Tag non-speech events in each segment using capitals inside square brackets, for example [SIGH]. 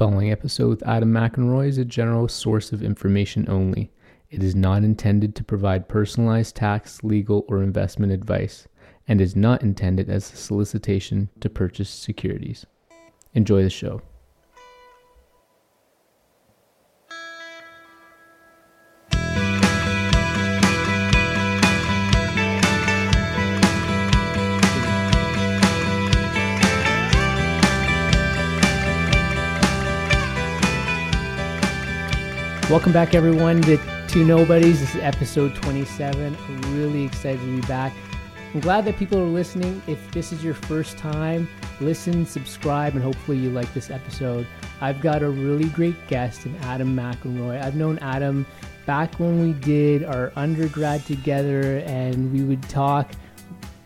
following episode with Adam McEnroy is a general source of information only. It is not intended to provide personalized tax, legal, or investment advice, and is not intended as a solicitation to purchase securities. Enjoy the show. Welcome back, everyone, to Two Nobodies. This is episode 27. I'm really excited to be back. I'm glad that people are listening. If this is your first time, listen, subscribe, and hopefully you like this episode. I've got a really great guest in Adam McEnroy. I've known Adam back when we did our undergrad together, and we would talk.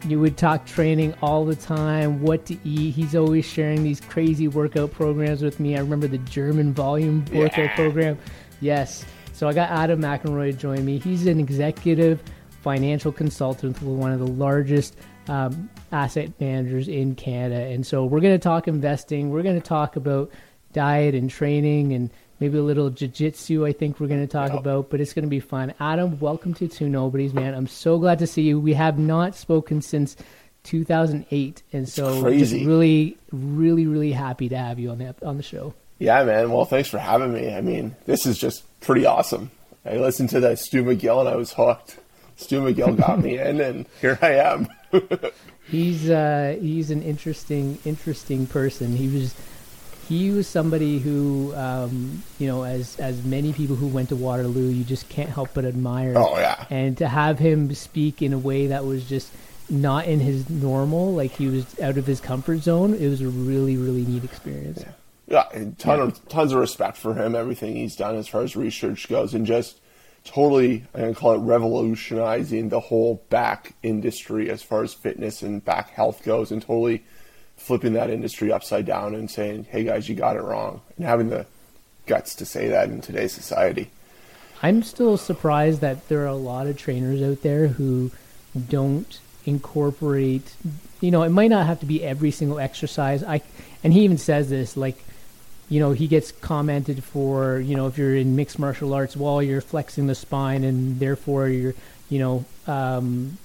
You would talk training all the time, what to eat. He's always sharing these crazy workout programs with me. I remember the German volume workout Yeah. program. Yes. So I got Adam McEnroy to join me. He's an executive financial consultant with one of the largest um, asset managers in Canada. And so we're going to talk investing. We're going to talk about diet and training and maybe a little jiu-jitsu I think we're going to talk Yep. about, but it's going to be fun. Adam, welcome to Two Nobodies, man. I'm so glad to see you. We have not spoken since 2008. And so really, really, really happy to have you on the, on the show. Yeah, man. Well, thanks for having me. I mean, this is just pretty awesome. I listened to that Stu McGill and I was hooked. Stu McGill got me in, and [LAUGHS] here I am. [LAUGHS] He's uh, he's an interesting interesting person. He was he was somebody who um, you know as as many people who went to Waterloo, you just can't help but admire. Oh, yeah. And to have him speak in a way that was just not in his normal, like he was out of his comfort zone, it was a really really neat experience. yeah, a ton of tons of respect for him. Everything he's done as far as research goes, and just totally, I'm gonna call it revolutionizing the whole back industry as far as fitness and back health goes, and totally flipping that industry upside down and saying, "Hey guys, you got it wrong," and having the guts to say that in today's society. I'm still surprised that there are a lot of trainers out there who don't incorporate you know it might not have to be every single exercise i and he even says this like you know he gets commented for you know if you're in mixed martial arts well you're flexing the spine and therefore you're you know um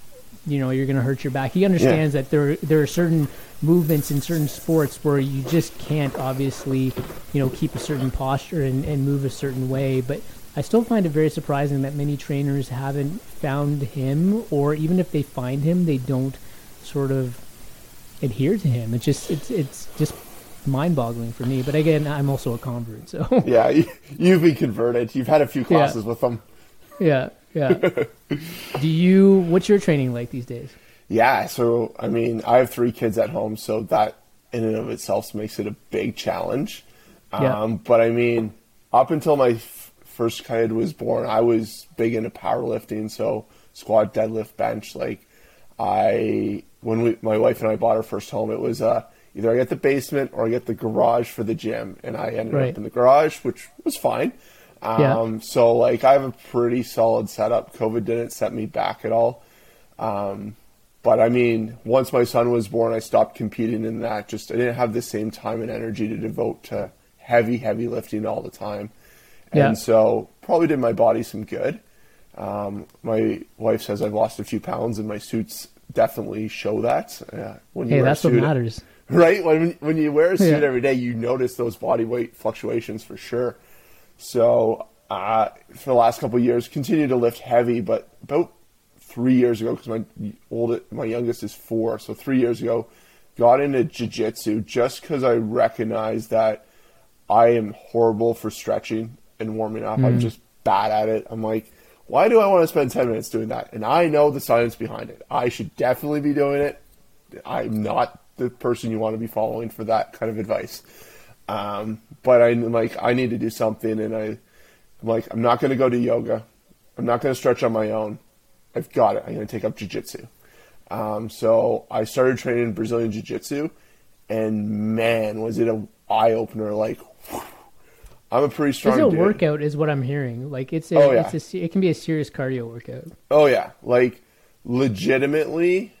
you know you're going to hurt your back. He understands that there there are certain movements in certain sports where you just can't obviously you know keep a certain posture and, and move a certain way but i still find it very surprising that many trainers haven't found him or even if they find him they don't sort of adhere to him. It's just it's it's just mind-boggling for me but again i'm also a convert so [LAUGHS] Yeah, you, you've been converted. You've had a few classes with them. yeah yeah [LAUGHS] do you what's your training like these days Yeah, so I mean, I have three kids at home, so that in and of itself makes it a big challenge. Yeah. Um, but I mean, up until my f- first kid was born, I was big into powerlifting, so squat, deadlift, bench. Like, I when we my wife and I bought our first home, it was uh, either I get the basement or I get the garage for the gym, and I ended Right. up in the garage, which was fine. Um, Yeah. So like, I have a pretty solid setup. COVID didn't set me back at all. Um, but I mean, once my son was born, I stopped competing in that. Just I didn't have the same time and energy to devote to heavy, heavy lifting all the time, Yeah. and so probably did my body some good. Um, my wife says I've lost a few pounds, and my suits definitely show that. Uh, when hey that's what matters right? When when you wear a suit Yeah. every day, you notice those body weight fluctuations for sure. So uh, for the last couple of years, continue to lift heavy, but about three years ago, because my old my youngest is four, so three years ago, got into jiu-jitsu just because I recognized that I am horrible for stretching and warming up. I'm just bad at it. I'm like, why do I want to spend 10 minutes doing that? And I know the science behind it. I should definitely be doing it. I'm not the person you want to be following for that kind of advice. Um, but I'm like, I need to do something. And I, I'm like, I'm not going to go to yoga. I'm not going to stretch on my own. I've got it. I'm going to take up jujitsu. Um, so I started training Brazilian Jiu Jitsu, and man, was it an eye opener! Like, whew. I'm a pretty strong It's a dude. workout, is what I'm hearing. Like it's a, Oh, yeah. it's a, it can be a serious cardio workout. Oh yeah, like legitimately,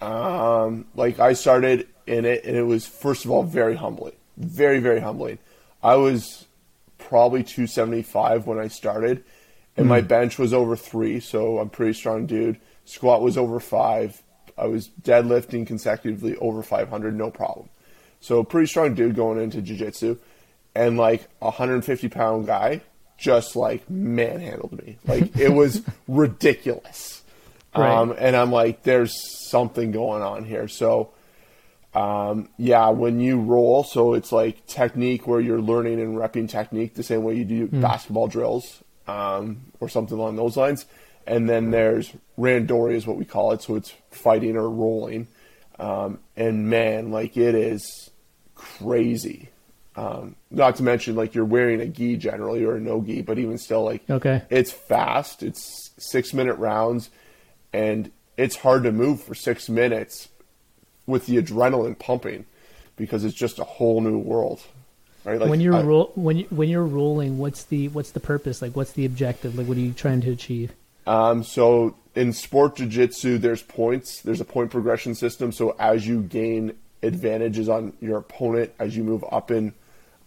um, like I started in it, and it was first of all very humbling, very very humbling. I was probably 275 when I started, and my bench was over three, so I'm pretty strong dude. Squat was over five. I was deadlifting consecutively over 500, no problem. So pretty strong dude going into jiu-jitsu, and like a 150 pound guy just like manhandled me. Like it was [LAUGHS] ridiculous. Right. Um, and I'm like, there's something going on here. So, um, yeah, when you roll, so it's like technique where you're learning and repping technique the same way you do basketball drills um, or something along those lines. And then there's randori is what we call it. So it's fighting or rolling. Um, and man, like it is crazy. Um, not to mention like you're wearing a gi generally or a no gi, but even still like Okay. it's fast. It's six minute rounds, and it's hard to move for six minutes with the adrenaline pumping because it's just a whole new world, right? Like when you're I- roll when you, when you're rolling, what's the what's the purpose? Like, what's the objective? Like, what are you trying to achieve? Um, so in sport jiu-jitsu, there's points. There's a point progression system. So as you gain advantages on your opponent, as you move up in,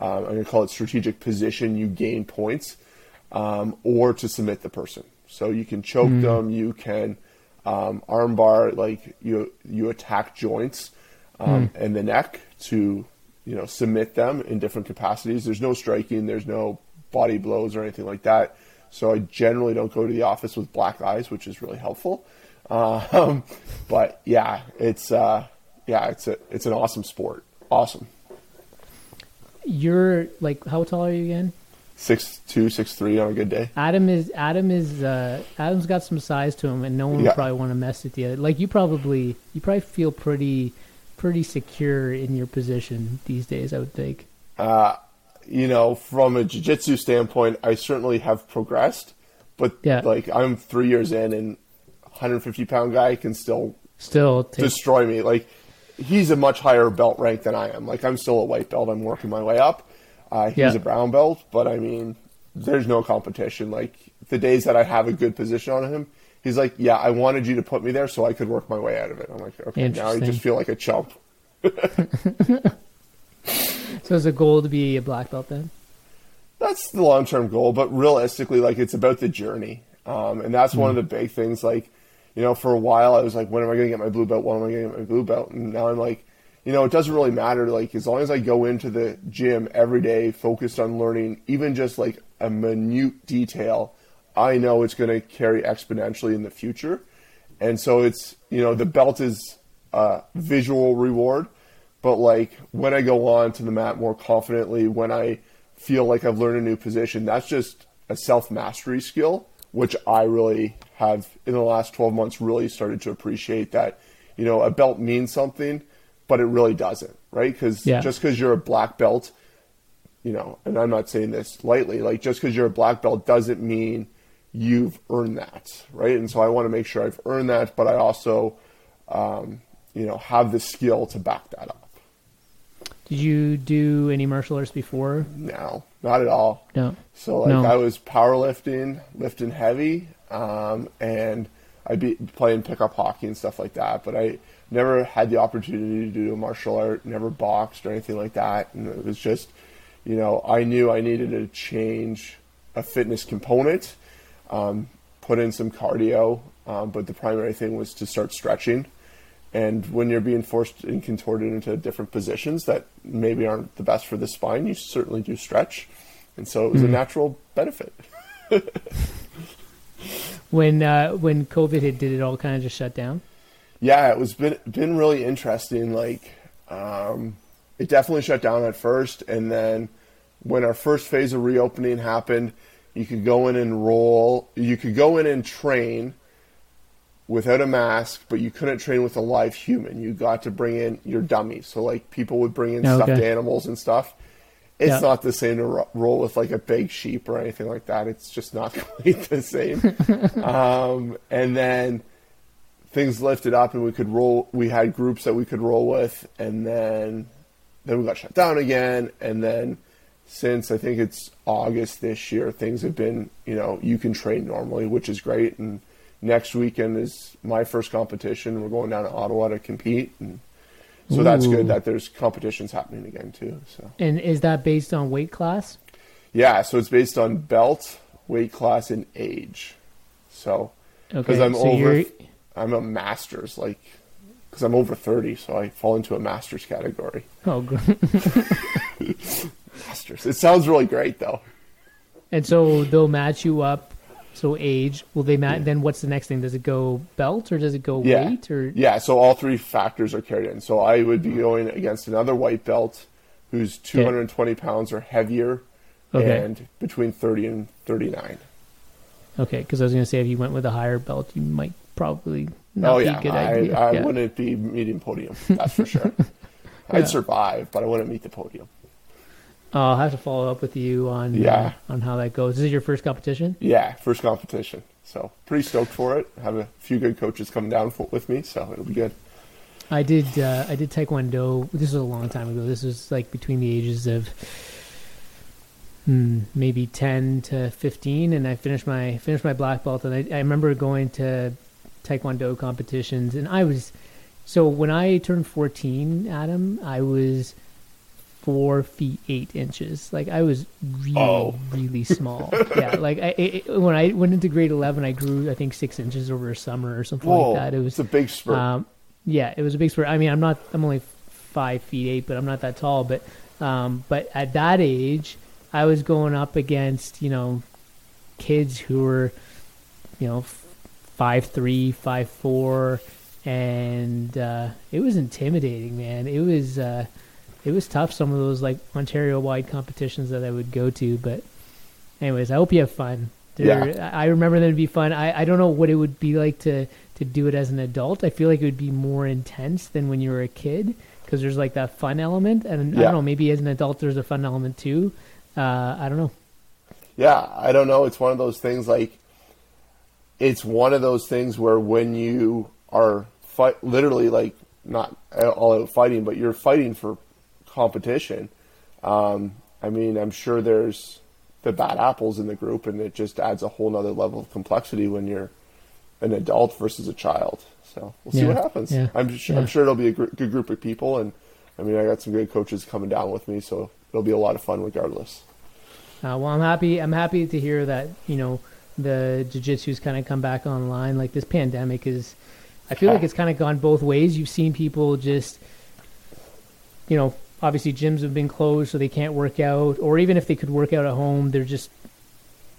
um, I'm going to call it strategic position, you gain points, um, or to submit the person. So you can choke them, you can um, armbar, like you you attack joints um, and the neck to you know submit them in different capacities. There's no striking, there's no body blows or anything like that. So I generally don't go to the office with black eyes, which is really helpful. Um, [LAUGHS] but yeah, it's uh, yeah, it's a it's an awesome sport. Awesome. You're like, how tall are you again? Six two, six three on a good day. Adam is Adam is uh, Adam's got some size to him, and no one Yeah. would probably want to mess with you. Like you probably you probably feel pretty pretty secure in your position these days. I would think. Uh, you know, from a jiu-jitsu standpoint, I certainly have progressed, but Yeah. like I'm three years in, and 150 pound guy can still Still, take, destroy me. Like he's a much higher belt rank than I am. Like I'm still a white belt. I'm working my way up. Uh, he's Yeah. a brown belt, but I mean, there's no competition. Like the days that I have a good position on him, he's like, "Yeah, I wanted you to put me there so I could work my way out of it." I'm like, "Okay, now I just feel like a chump." [LAUGHS] so is the goal to be a black belt then? that's the long term goal, but realistically, like it's about the journey, um, and that's one of the big things. Like, you know, for a while I was like, when am I going to get my blue belt? When am I going to get my blue belt? And now I'm like, you know, it doesn't really matter. Like, as long as I go into the gym every day, focused on learning, even just like a minute detail, I know it's going to carry exponentially in the future. And so it's, you know, the belt is a visual reward, but like when I go on to the mat more confidently, when I feel like I've learned a new position, that's just a self mastery skill, which I really have in the last 12 months really started to appreciate that, you know, a belt means something, but it really doesn't, right? Because Yeah. just because you're a black belt, you know, and I'm not saying this lightly, like just because you're a black belt doesn't mean you've earned that, right? And so I want to make sure I've earned that, but I also, um, you know, have the skill to back that up. Did you do any martial arts before? No, not at all. No. So like No. I was powerlifting, lifting heavy, um, and I'd be playing pickup hockey and stuff like that. But I never had the opportunity to do a martial art, never boxed or anything like that. And it was just, you know, I knew I needed to change a fitness component, um, put in some cardio, um, but the primary thing was to start stretching. And when you're being forced and contorted into different positions that maybe aren't the best for the spine, you certainly do stretch. And so it was a natural benefit. [LAUGHS] When uh, when COVID hit, did it all kind of just shut down? Yeah, it was been been really interesting. Like, um, it definitely shut down at first, and then when our first phase of reopening happened, you could go in and roll. You could go in and train without a mask, but you couldn't train with a live human. You got to bring in your dummies. So like people would bring in Okay. stuffed animals and stuff. It's Yeah. not the same to ro- roll with like a big sheep or anything like that. It's just not [LAUGHS] quite the same. [LAUGHS] um, and then things lifted up and we could roll we had groups that we could roll with and then then we got shut down again and then since I think it's August this year things have been you know you can train normally which is great and next weekend is my first competition we're going down to Ottawa to compete and So that's good that there's competitions happening again too. So And is that based on weight class? yeah, so it's based on belt, weight class, and age. So because Okay, I'm so over, I'm a masters like because I'm over thirty, so I fall into a masters category. oh, gr- [LAUGHS] Masters. It sounds really great though. and so they'll match you up. So age, will they match? Then what's the next thing? Does it go belt or does it go Yeah. weight or? Yeah, so all three factors are carried in. So I would be mm-hmm. going against another white belt who's 220 pounds or heavier Okay. and between 30 and 39. Okay, because I was going to say if you went with a higher belt, you might probably not oh, be a good I, idea. I yeah. wouldn't be meeting podium, that's for sure. [LAUGHS] Yeah. I'd survive, but I wouldn't meet the podium. I'll have to follow up with you on Yeah. uh, on how that goes. This is your first competition. Yeah, first competition. So pretty stoked for it. Have a few good coaches coming down for, with me, so it'll be good. I did uh, I did Taekwondo. This was a long time ago. This was like between the ages of hmm, maybe ten to fifteen, and I finished my finished my black belt. And I, I remember going to Taekwondo competitions, and I was so when I turned fourteen, Adam, I was four feet eight inches. Like I was really Oh. really small. [LAUGHS] yeah, like I, it, when I went into grade eleven, I grew I think six inches over a summer or something Whoa, like that. It was a big spurt. um, yeah, it was a big spurt. I mean, I'm not. I'm only five feet eight, but I'm not that tall. But um, but at that age, I was going up against you know kids who were you know five three, five four, and uh, it was intimidating, man. It was uh, it was tough. Some of those like Ontario wide competitions that I would go to, but anyways, I hope you have fun. There, Yeah. I remember them to be fun. I, I don't know what it would be like to, to do it as an adult. I feel like it would be more intense than when you were a kid because there's like that fun element. And I don't know, maybe as an adult there's a fun element too. Uh, I don't know. Yeah, I don't know. It's one of those things like it's one of those things where when you are fight literally like not all out fighting, but you're fighting for competition. Um, I mean, I'm sure there's the bad apples in the group, and it just adds a whole nother level of complexity when you're an adult versus a child. So we'll see Yeah, what happens. yeah, I'm sure, yeah. I'm sure it'll be a gr- good group of people, and I mean, I got some good coaches coming down with me, so it'll be a lot of fun regardless. Uh, well, I'm happy. I'm happy to hear that you know the jiu-jitsu's kind of come back online. Like this pandemic is, I feel like it's kind of gone both ways. You've seen people just, you know, obviously gyms have been closed, so they can't work out, or even if they could work out at home, they're just,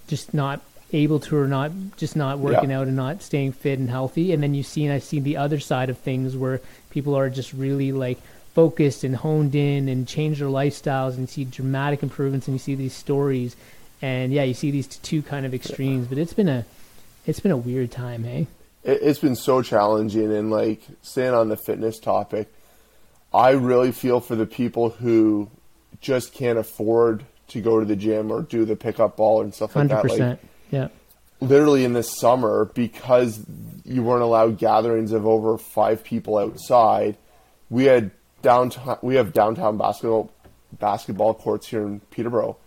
just not able to, or not just not working out and not staying fit and healthy. And then you've seen, I've seen the other side of things where people are just really like focused and honed in and change their lifestyles and see dramatic improvements and you see these stories and yeah you see these two kind of extremes but it's been a it's been a weird time hey? It, it's been so challenging and like staying on the fitness topic i really feel for the people who just can't afford to go to the gym or do the pickup ball and stuff like 100% that like yeah. literally in this summer because you weren't allowed gatherings of over five people outside we had downtown we have downtown basketball basketball courts here in peterborough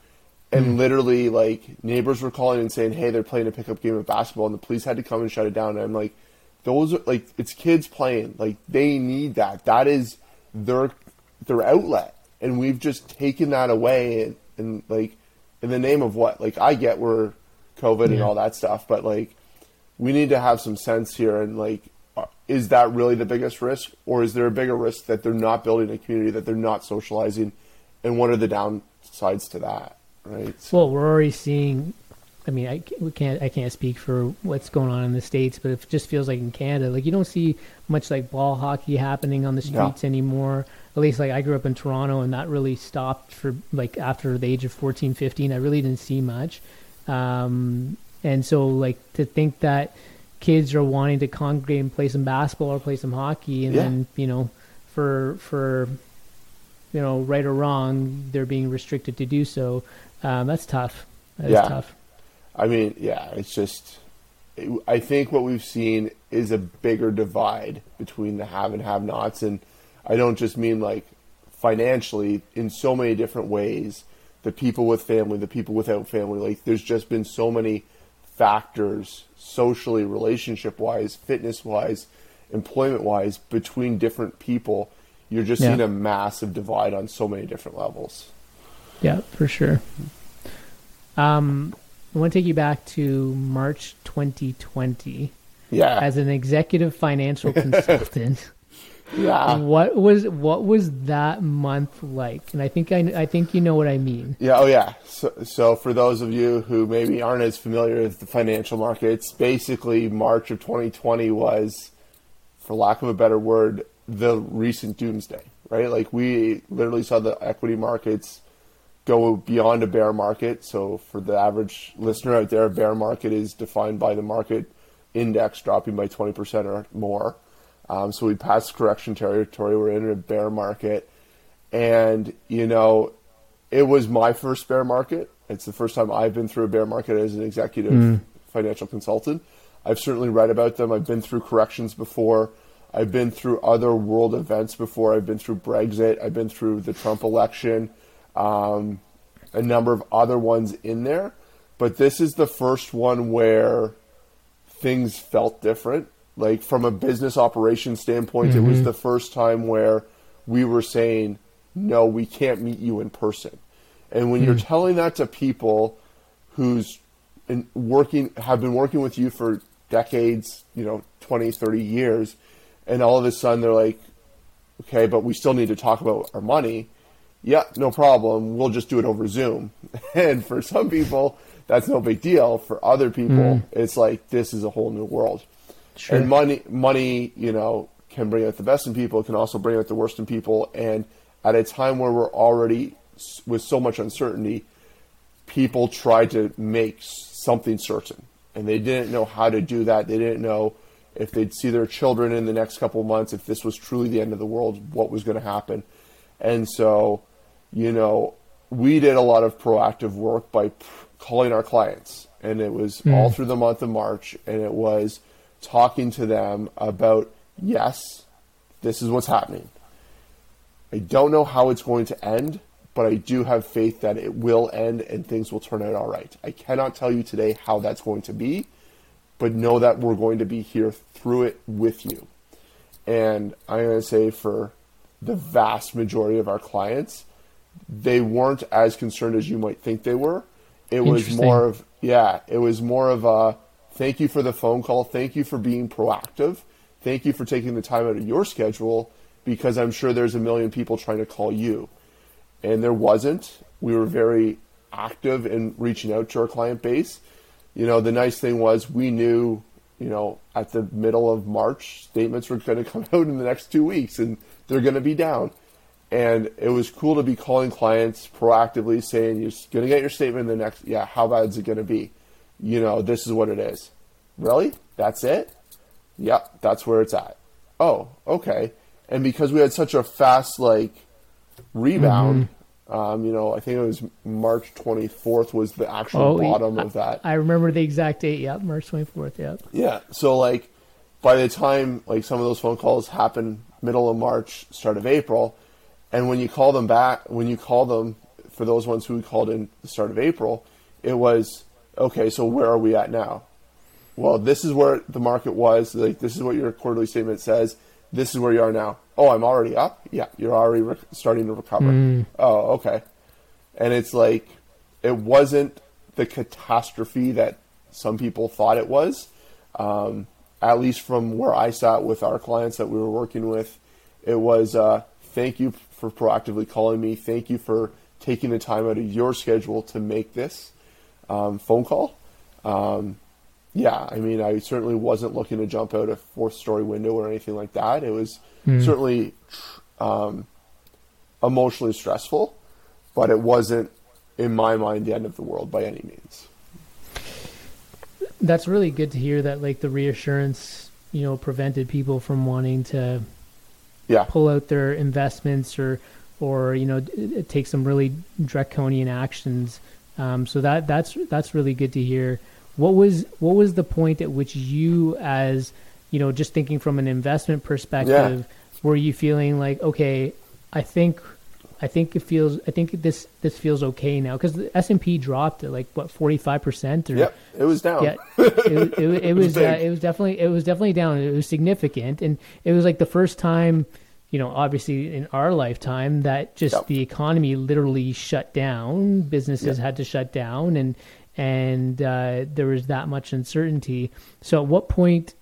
and literally like neighbors were calling and saying hey they're playing a pickup game of basketball and the police had to come and shut it down. And i'm like those are like it's kids playing. Like they need that. That is their their outlet. And we've just taken that away and, and like in the name of what? Like i get we're covid and all that stuff but like we need to have some sense here and like uh, is that really the biggest risk or is there a bigger risk that they're not building a community that they're not socializing? And what are the downsides to that right. Well we're already seeing i mean i we can't i can't speak for what's going on in the states but it just feels like in canada like you don't see much like ball hockey happening on the No. streets anymore. At least like i grew up in toronto and that really stopped for like after the age of 14 15 i really didn't see much. Um, and so like to think that kids are wanting to congregate and play some basketball or play some hockey and Yeah. then you know for for you know right or wrong they're being restricted to do so um, that's tough That's Yeah. tough I mean, yeah, it's just. I think what we've seen is a bigger divide between the have and have nots. And I don't just mean like financially, in so many different ways. The people with family, the people without family. Like, there's just been so many factors, socially, relationship wise, fitness wise, employment wise, between different people you're just Yeah. seeing a massive divide on so many different levels. Yeah, for sure. Um, I want to take you back to March 2020 Yeah, as an executive financial [LAUGHS] consultant. yeah, what was what was that month like? And I think I I think you know what I mean. yeah. Oh, yeah. So, so for those of you who maybe aren't as familiar with the financial markets, basically March of 2020 was, for lack of a better word, the recent doomsday. Right? Like we literally saw the equity markets go beyond a bear market. So for the average listener out there, a bear market is defined by the market index dropping by 20% or more. Um, so we passed correction territory. We're in a bear market. And, you know, it was my first bear market. It's the first time I've been through a bear market as an executive financial consultant. I've certainly read about them. I've been through corrections before. I've been through other world events before. I've been through Brexit. I've been through the Trump election, um, a number of other ones in there. But this is the first one where things felt different. Like from a business operation standpoint, it was the first time where we were saying, no, we can't meet you in person. And when you're telling that to people who's in working have been working with you for decades, you know, 20, 30 years, and all of a sudden they're like, okay, but we still need to talk about our money. Yeah, no problem. We'll just do it over Zoom. [LAUGHS] And for some people, that's no big deal. For other people, hmm. it's like this is a whole new world. Sure. And money, money, you know, can bring out the best in people. It can also bring out the worst in people. And at a time where we're already with so much uncertainty, people tried to make something certain, and they didn't know how to do that. They didn't know if they'd see their children in the next couple of months, if this was truly the end of the world, what was going to happen. And so, you know, we did a lot of proactive work by p- calling our clients, and it was hmm. all through the month of March, and it was talking to them about yes, this is what's happening. I don't know how it's going to end, but I do have faith that it will end and things will turn out all right. I cannot tell you today how that's going to be, but know that we're going to be here through it with you. And I'm going to say for the vast majority of our clients, they weren't as concerned as you might think they were. It was more of, yeah, it was more of a thank you for the phone call. Thank you for being proactive. Thank you for taking the time out of your schedule because I'm sure there's a million people trying to call you. And there wasn't. We were very active in reaching out to our client base. You know, the nice thing was we knew, you know, at the middle of March, statements were going [LAUGHS] to come out in the next two weeks and they're going to be down. And it was cool to be calling clients proactively saying, you're going to get your statement in the next, yeah, how bad is it going to be? You know, this is what it is. Really? That's it? Yep, that's where it's at. Oh, okay. And because we had such a fast, like, rebound, um, you know, I think it was March 24th was the actual Oh, bottom I- of that. I remember the exact date. Yep, March 24th. Yep. Yeah. So like by the time like some of those phone calls happen middle of March, start of April, and when you call them back when you call them for those ones who called in the start of April, it was okay, so where are we at now? Well, this is where the market was, like this is what your quarterly statement says. This is where you are now. Oh, I'm already up? Yeah, you're already re- starting to recover. Oh, okay. And it's like it wasn't the catastrophe that some people thought it was. Um, at least from where I sat with our clients that we were working with, it was uh, thank you for proactively calling me. Thank you for taking the time out of your schedule to make this um, phone call. Um, yeah, I mean, I certainly wasn't looking to jump out a fourth story window or anything like that. It was certainly um, emotionally stressful, but it wasn't, in my mind, the end of the world by any means. That's really good to hear that like the reassurance, you know, prevented people from wanting to Yeah, pull out their investments or or you know take some really draconian actions. Um, so that that's that's really good to hear. What was what was the point at which you, as you know, just thinking from an investment perspective, were you feeling like okay, I think I think it feels I think this this feels okay now because the S and P dropped at like what forty five percent or yep, it was down. yeah, it, it, it [LAUGHS] was uh, it was definitely it was definitely down. It was significant, and it was like the first time you know, obviously in our lifetime, that just Yep. the economy literally shut down. Businesses Yep. had to shut down, and and uh, there was that much uncertainty. So, at what point,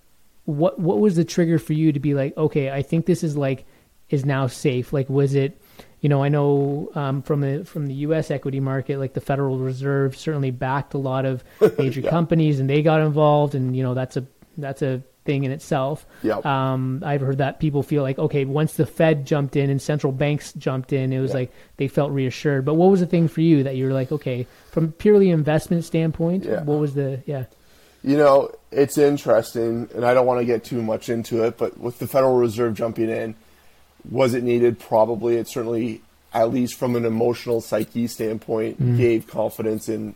what what was the trigger for you to be like, okay, I think this is like is now safe? Like, was it? You know, I know um, from the from the U.S. equity market, like the Federal Reserve certainly backed a lot of [LAUGHS] major Yeah. companies, and they got involved, and you know that's a that's a thing in itself. Yep. Um, I've heard that people feel like, okay, once the Fed jumped in and central banks jumped in, it was Yeah. like they felt reassured. But what was the thing for you that you were like, okay, from purely investment standpoint, Yeah. what was the yeah? You know, it's interesting, and I don't want to get too much into it, but with the Federal Reserve jumping in, was it needed? Probably. It certainly, at least from an emotional psyche standpoint, mm-hmm. gave confidence in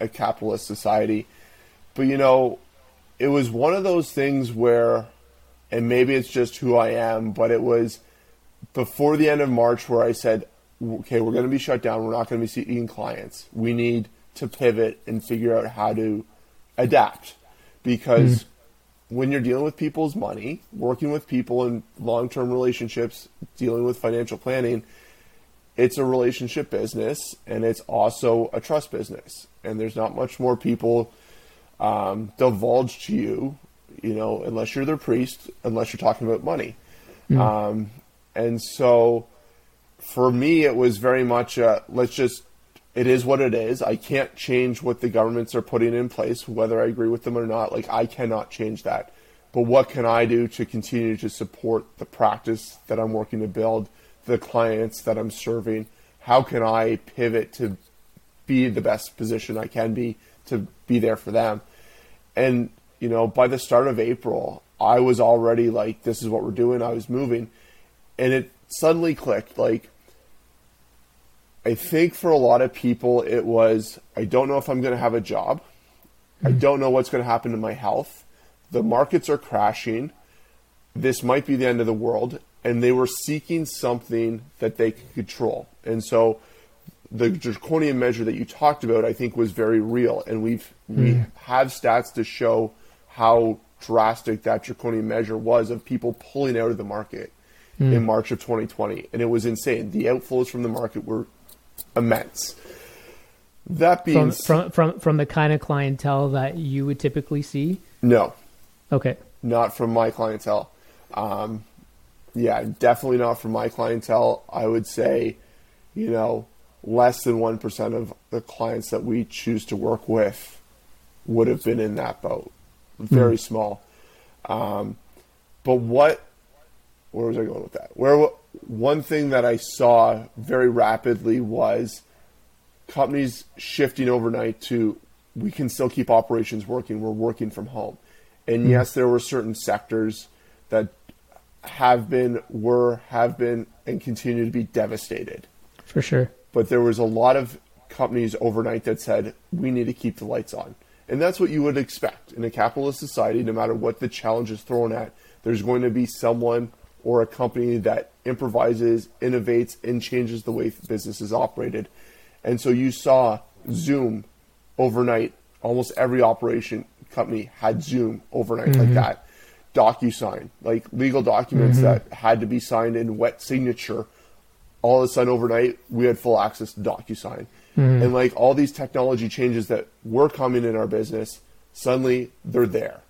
a capitalist society. But, you know, it was one of those things where, and maybe it's just who I am, but it was before the end of March where I said, okay, we're going to be shut down. We're not going to be seeing clients. We need to pivot and figure out how to adapt because mm-hmm. When you're dealing with people's money, working with people in long term relationships, dealing with financial planning, it's a relationship business and it's also a trust business. And there's not much more people um, divulge to you, you know, unless you're their priest, unless you're talking about money. Um, and so for me, it was very much uh, let's just, it is what it is. I can't change what the governments are putting in place, whether I agree with them or not. Like, I cannot change that. But what can I do to continue to support the practice that I'm working to build, the clients that I'm serving? How can I pivot to be the best position I can be to be there for them? And, you know, by the start of April, I was already like, this is what we're doing. I was moving. And it suddenly clicked. Like, I think for a lot of people, it was, I don't know if I'm going to have a job. I hmm. don't know what's going to happen to my health. The markets are crashing. This might be the end of the world. And they were seeking something that they could control. And so the draconian measure that you talked about, I think, was very real. And we've, we hmm. have stats to show how drastic that draconian measure was of people pulling out of the market hmm. in March of 2020. And it was insane. The outflows from the market were immense. That being From from from from the kind of clientele that you would typically see. no, Okay. not from my clientele. Um, yeah, definitely not from my clientele. I would say, you know, less than 1% of the clients that we choose to work with would have been in that boat. Very small. Um, but what, where was I going with that? Where, one thing that I saw very rapidly was companies shifting overnight to we can still keep operations working. We're working from home. And hmm. yes, there were certain sectors that have been, were, have been, and continue to be devastated. For sure. But there was a lot of companies overnight that said, we need to keep the lights on. And that's what you would expect in a capitalist society, no matter what the challenge is thrown at. There's going to be someone or a company that improvises, innovates, and changes the way business is operated. And so you saw Zoom overnight. Almost every operation company had Zoom overnight like mm-hmm. that. DocuSign, like legal documents mm-hmm. that had to be signed in wet signature. All of a sudden, overnight, we had full access to DocuSign. Mm-hmm. And like all these technology changes that were coming in our business, suddenly they're there.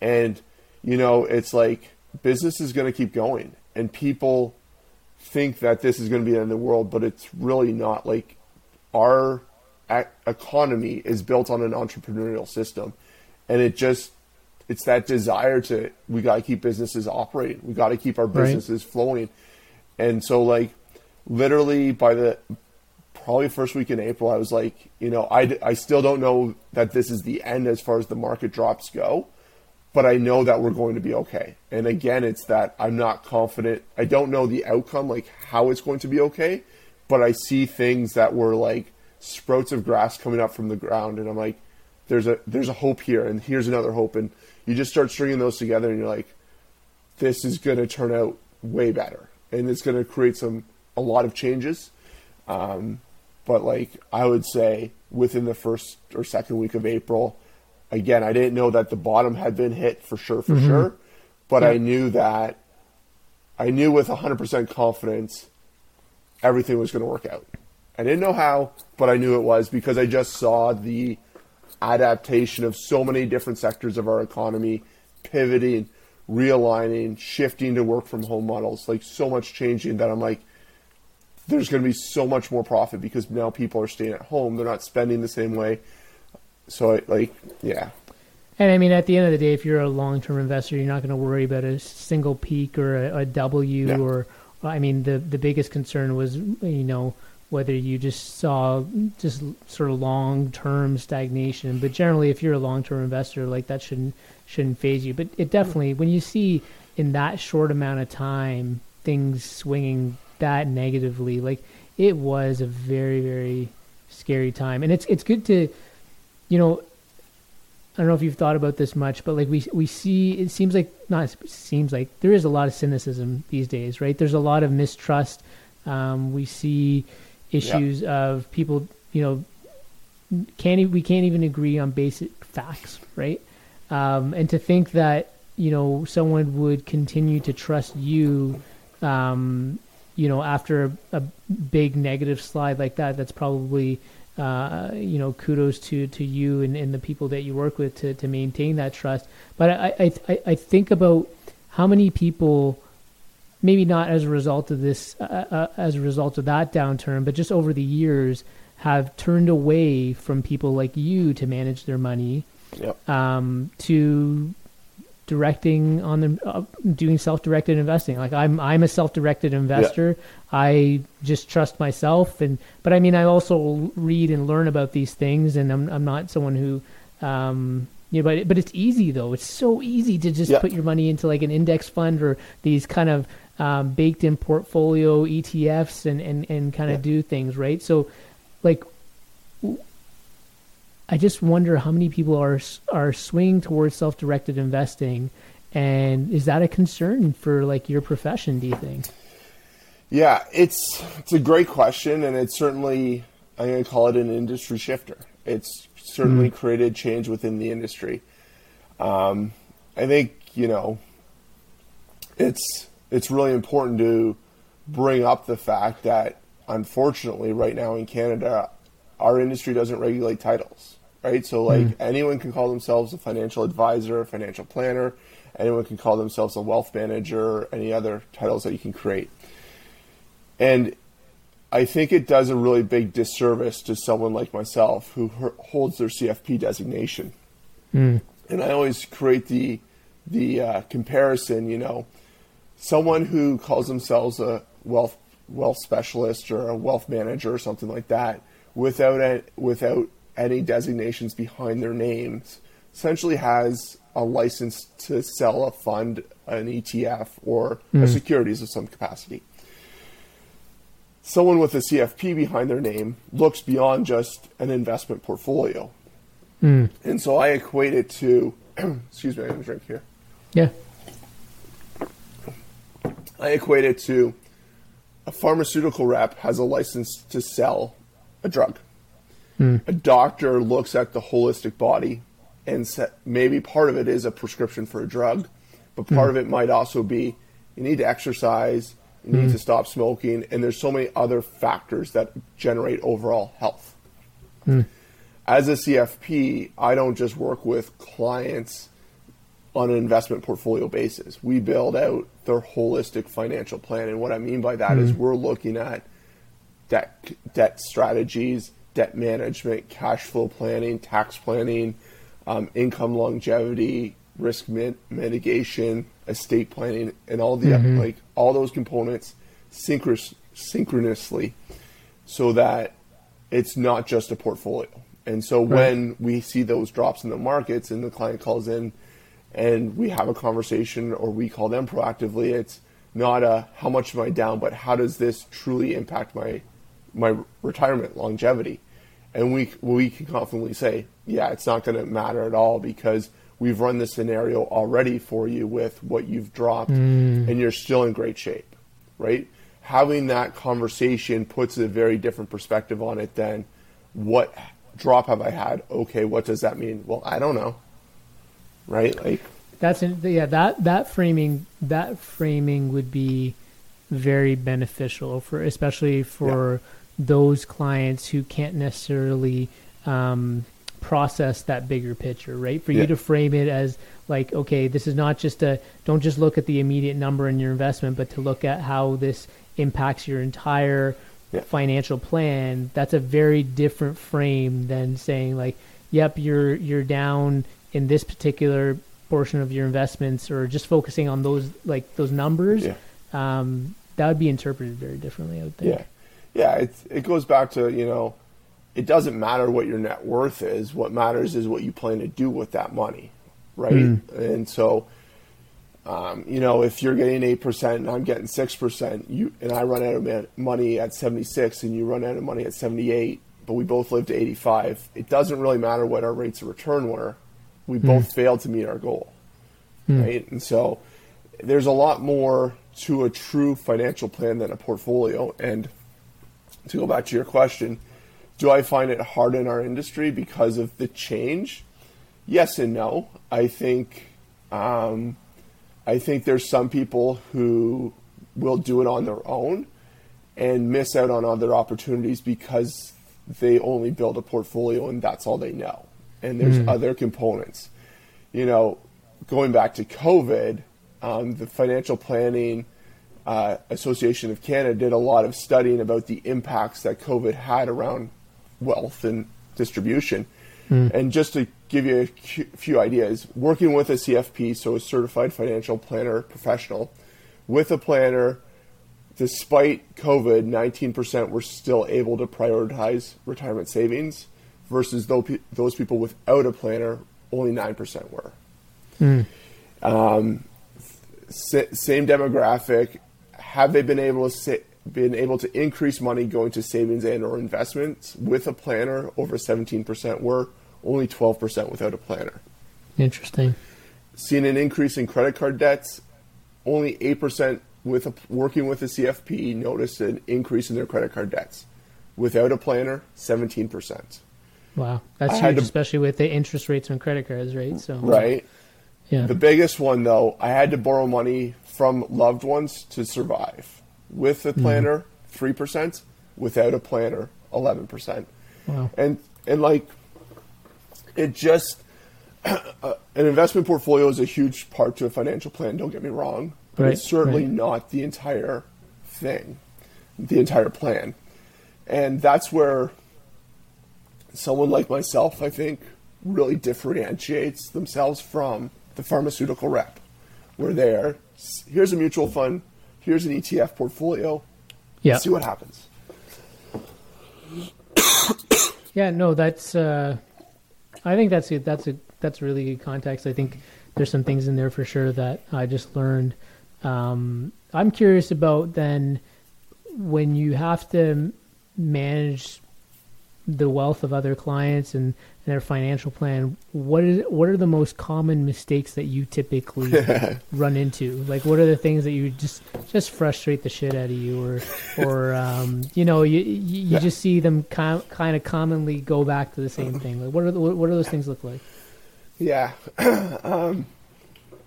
And, you know, it's like business is going to keep going. And people think that this is going to be the end of the world, but it's really not. Like our economy is built on an entrepreneurial system, and it just it's that desire to we got to keep businesses operating, we got to keep our Right. businesses flowing, and so like literally by the probably first week in April, I was like, you know, I, I still don't know that this is the end as far as the market drops go, but I know that we're going to be okay. And again, it's that I'm not confident. I don't know the outcome, like how it's going to be okay, but I see things that were like sprouts of grass coming up from the ground, and I'm like, there's a there's a hope here, and here's another hope, and you just start stringing those together, and you're like, this is going to turn out way better, and it's going to create some a lot of changes. Um, but like I would say within the first or second week of April, again, I didn't know that the bottom had been hit for sure, for mm-hmm. sure, but I knew that I knew with 100% confidence everything was going to work out. I didn't know how, but I knew it was because I just saw the adaptation of so many different sectors of our economy pivoting, realigning, shifting to work from home models, like so much changing that I'm like, there's going to be so much more profit because now people are staying at home. They're not spending the same way. So, like, yeah. And I mean, at the end of the day, if you're a long-term investor, you're not going to worry about a single peak or a, a W Yeah. or, I mean, the the biggest concern was, you know, whether you just saw just sort of long-term stagnation. But generally, if you're a long-term investor, like that shouldn't shouldn't faze you. But it definitely, when you see in that short amount of time things swinging that negatively, like it was a very very scary time. And it's it's good to, you know, I don't know if you've thought about this much, but like we we see, it seems like not it seems like there is a lot of cynicism these days, right? There's a lot of mistrust. Um, we see issues of people, you know, can't we can't even agree on basic facts, right? Um, and to think that you know someone would continue to trust you, um, you know, after a, a big negative slide like that, that's probably uh, you know, kudos to, to you and, and the people that you work with to, to maintain that trust. But I, I, I- I think about how many people, maybe not as a result of this, uh, uh, as a result of that downturn, but just over the years, have turned away from people like you to manage their money, Yep. um, to directing on the uh, doing self-directed investing like i'm i'm a self-directed investor i just trust myself and but i mean i also read and learn about these things and i'm i'm not someone who um you know, but but it's easy though. It's so easy to just Yeah. put your money into like an index fund or these kind of um, baked in portfolio ETFs and and and kind of Yeah. do things right. So, like, I just wonder how many people are are swinging towards self directed investing, and is that a concern for like your profession? Do you think? Yeah, it's it's a great question, and it's certainly I'm going to call it an industry shifter. It's certainly created change within the industry. Um, I think you know it's it's really important to bring up the fact that unfortunately, right now in Canada, our industry doesn't regulate titles. Right, so like anyone can call themselves a financial advisor, a financial planner. Anyone can call themselves a wealth manager, any other titles that you can create. And I think it does a really big disservice to someone like myself who holds their CFP designation. And I always create the the uh, comparison. You know, someone who calls themselves a wealth wealth specialist or a wealth manager or something like that, without a, without any designations behind their names, essentially has a license to sell a fund, an ETF, or hmm. a securities of some capacity someone with a CFP behind their name looks beyond just an investment portfolio. Hmm. And so I equate it to, [CLEARS THROAT] excuse me, I'm going to drink here. Yeah. I equate it to a pharmaceutical rep has a license to sell a drug. A doctor looks at the holistic body, and sa- maybe part of it is a prescription for a drug, but part hmm. of it might also be you need to exercise, you need hmm. to stop smoking, and there's so many other factors that generate overall health. Hmm. As a CFP, I don't just work with clients on an investment portfolio basis. We build out their holistic financial plan, and what I mean by that is we're looking at debt debt strategies, debt management, cash flow planning, tax planning, um, income longevity, risk mit- mitigation, estate planning, and all the like all those components synchronous, synchronously, so that it's not just a portfolio. And so when we see those drops in the markets and the client calls in and we have a conversation or we call them proactively, it's not a how much am I down, but how does this truly impact my my retirement longevity? And we we can confidently say, yeah, it's not going to matter at all because we've run this scenario already for you with what you've dropped, mm. and you're still in great shape, right? Having that conversation puts a very different perspective on it than what drop have I had? Okay, what does that mean? Well, I don't know, right? Like, That's in, yeah. That that framing that framing would be very beneficial for especially for those clients who can't necessarily um, process that bigger picture, right? For Yeah. you to frame it as like, okay, this is not just a don't just look at the immediate number in your investment, but to look at how this impacts your entire Yeah. financial plan. That's a very different frame than saying like, yep, you're you're down in this particular portion of your investments, or just focusing on those like those numbers. Yeah. Um, that would be interpreted very differently, I would think. Yeah, yeah. It it goes back to you know, it doesn't matter what your net worth is. What matters is what you plan to do with that money, right? Hmm. And so, um, you know, if you're getting eight percent and I'm getting six percent, you and I run out of money at seventy six, and you run out of money at seventy eight, but we both live to eighty five. It doesn't really matter what our rates of return were. We hmm. both failed to meet our goal, hmm. right? And so, there's a lot more to a true financial plan than a portfolio. And to go back to your question, do I find it hard in our industry because of the change? Yes and no. I think um, I think there's some people who will do it on their own and miss out on other opportunities because they only build a portfolio and that's all they know. And there's other components. You know, going back to COVID, um, the Financial Planning uh, Association of Canada did a lot of studying about the impacts that COVID had around wealth and distribution. And just to give you a few ideas, working with a CFP, so a certified financial planner professional, with a planner, despite COVID, 19% were still able to prioritize retirement savings versus those, those people without a planner, only 9% were. Um, same demographic. Have they been able to sa- been able to increase money going to savings and or investments with a planner? Over 17% were, only 12% without a planner. Interesting. Seen an increase in credit card debts. Only 8% with a, working with a CFP noticed an increase in their credit card debts. Without a planner, 17%. Wow, that's huge, to- especially with the interest rates on credit cards, right? So Right? yeah, The biggest one, though, I had to borrow money from loved ones to survive. With a planner, three percent. Without a planner, eleven percent. wow, And and like, it just [CLEARS THROAT] uh, an investment portfolio is a huge part to a financial plan. Don't get me wrong, but Right, it's certainly right. not the entire thing, the entire plan. And that's where someone like myself, I think, really differentiates themselves from the pharmaceutical rep, where they're here's a mutual fund, here's an ETF portfolio, yeah, see what happens. yeah. No, that's. Uh, I think that's a, that's a that's really good context. I think there's some things in there for sure that I just learned. Um, I'm curious about then when you have to manage the wealth of other clients and, and their financial plan. What is what are the most common mistakes that you typically [LAUGHS] run into? Like, what are the things that you just just frustrate the shit out of you, or or [LAUGHS] um, you know you you, you just see them kind kind of commonly go back to the same [LAUGHS] thing. Like, what are the, what, what do those things look like? Yeah. [CLEARS THROAT] um,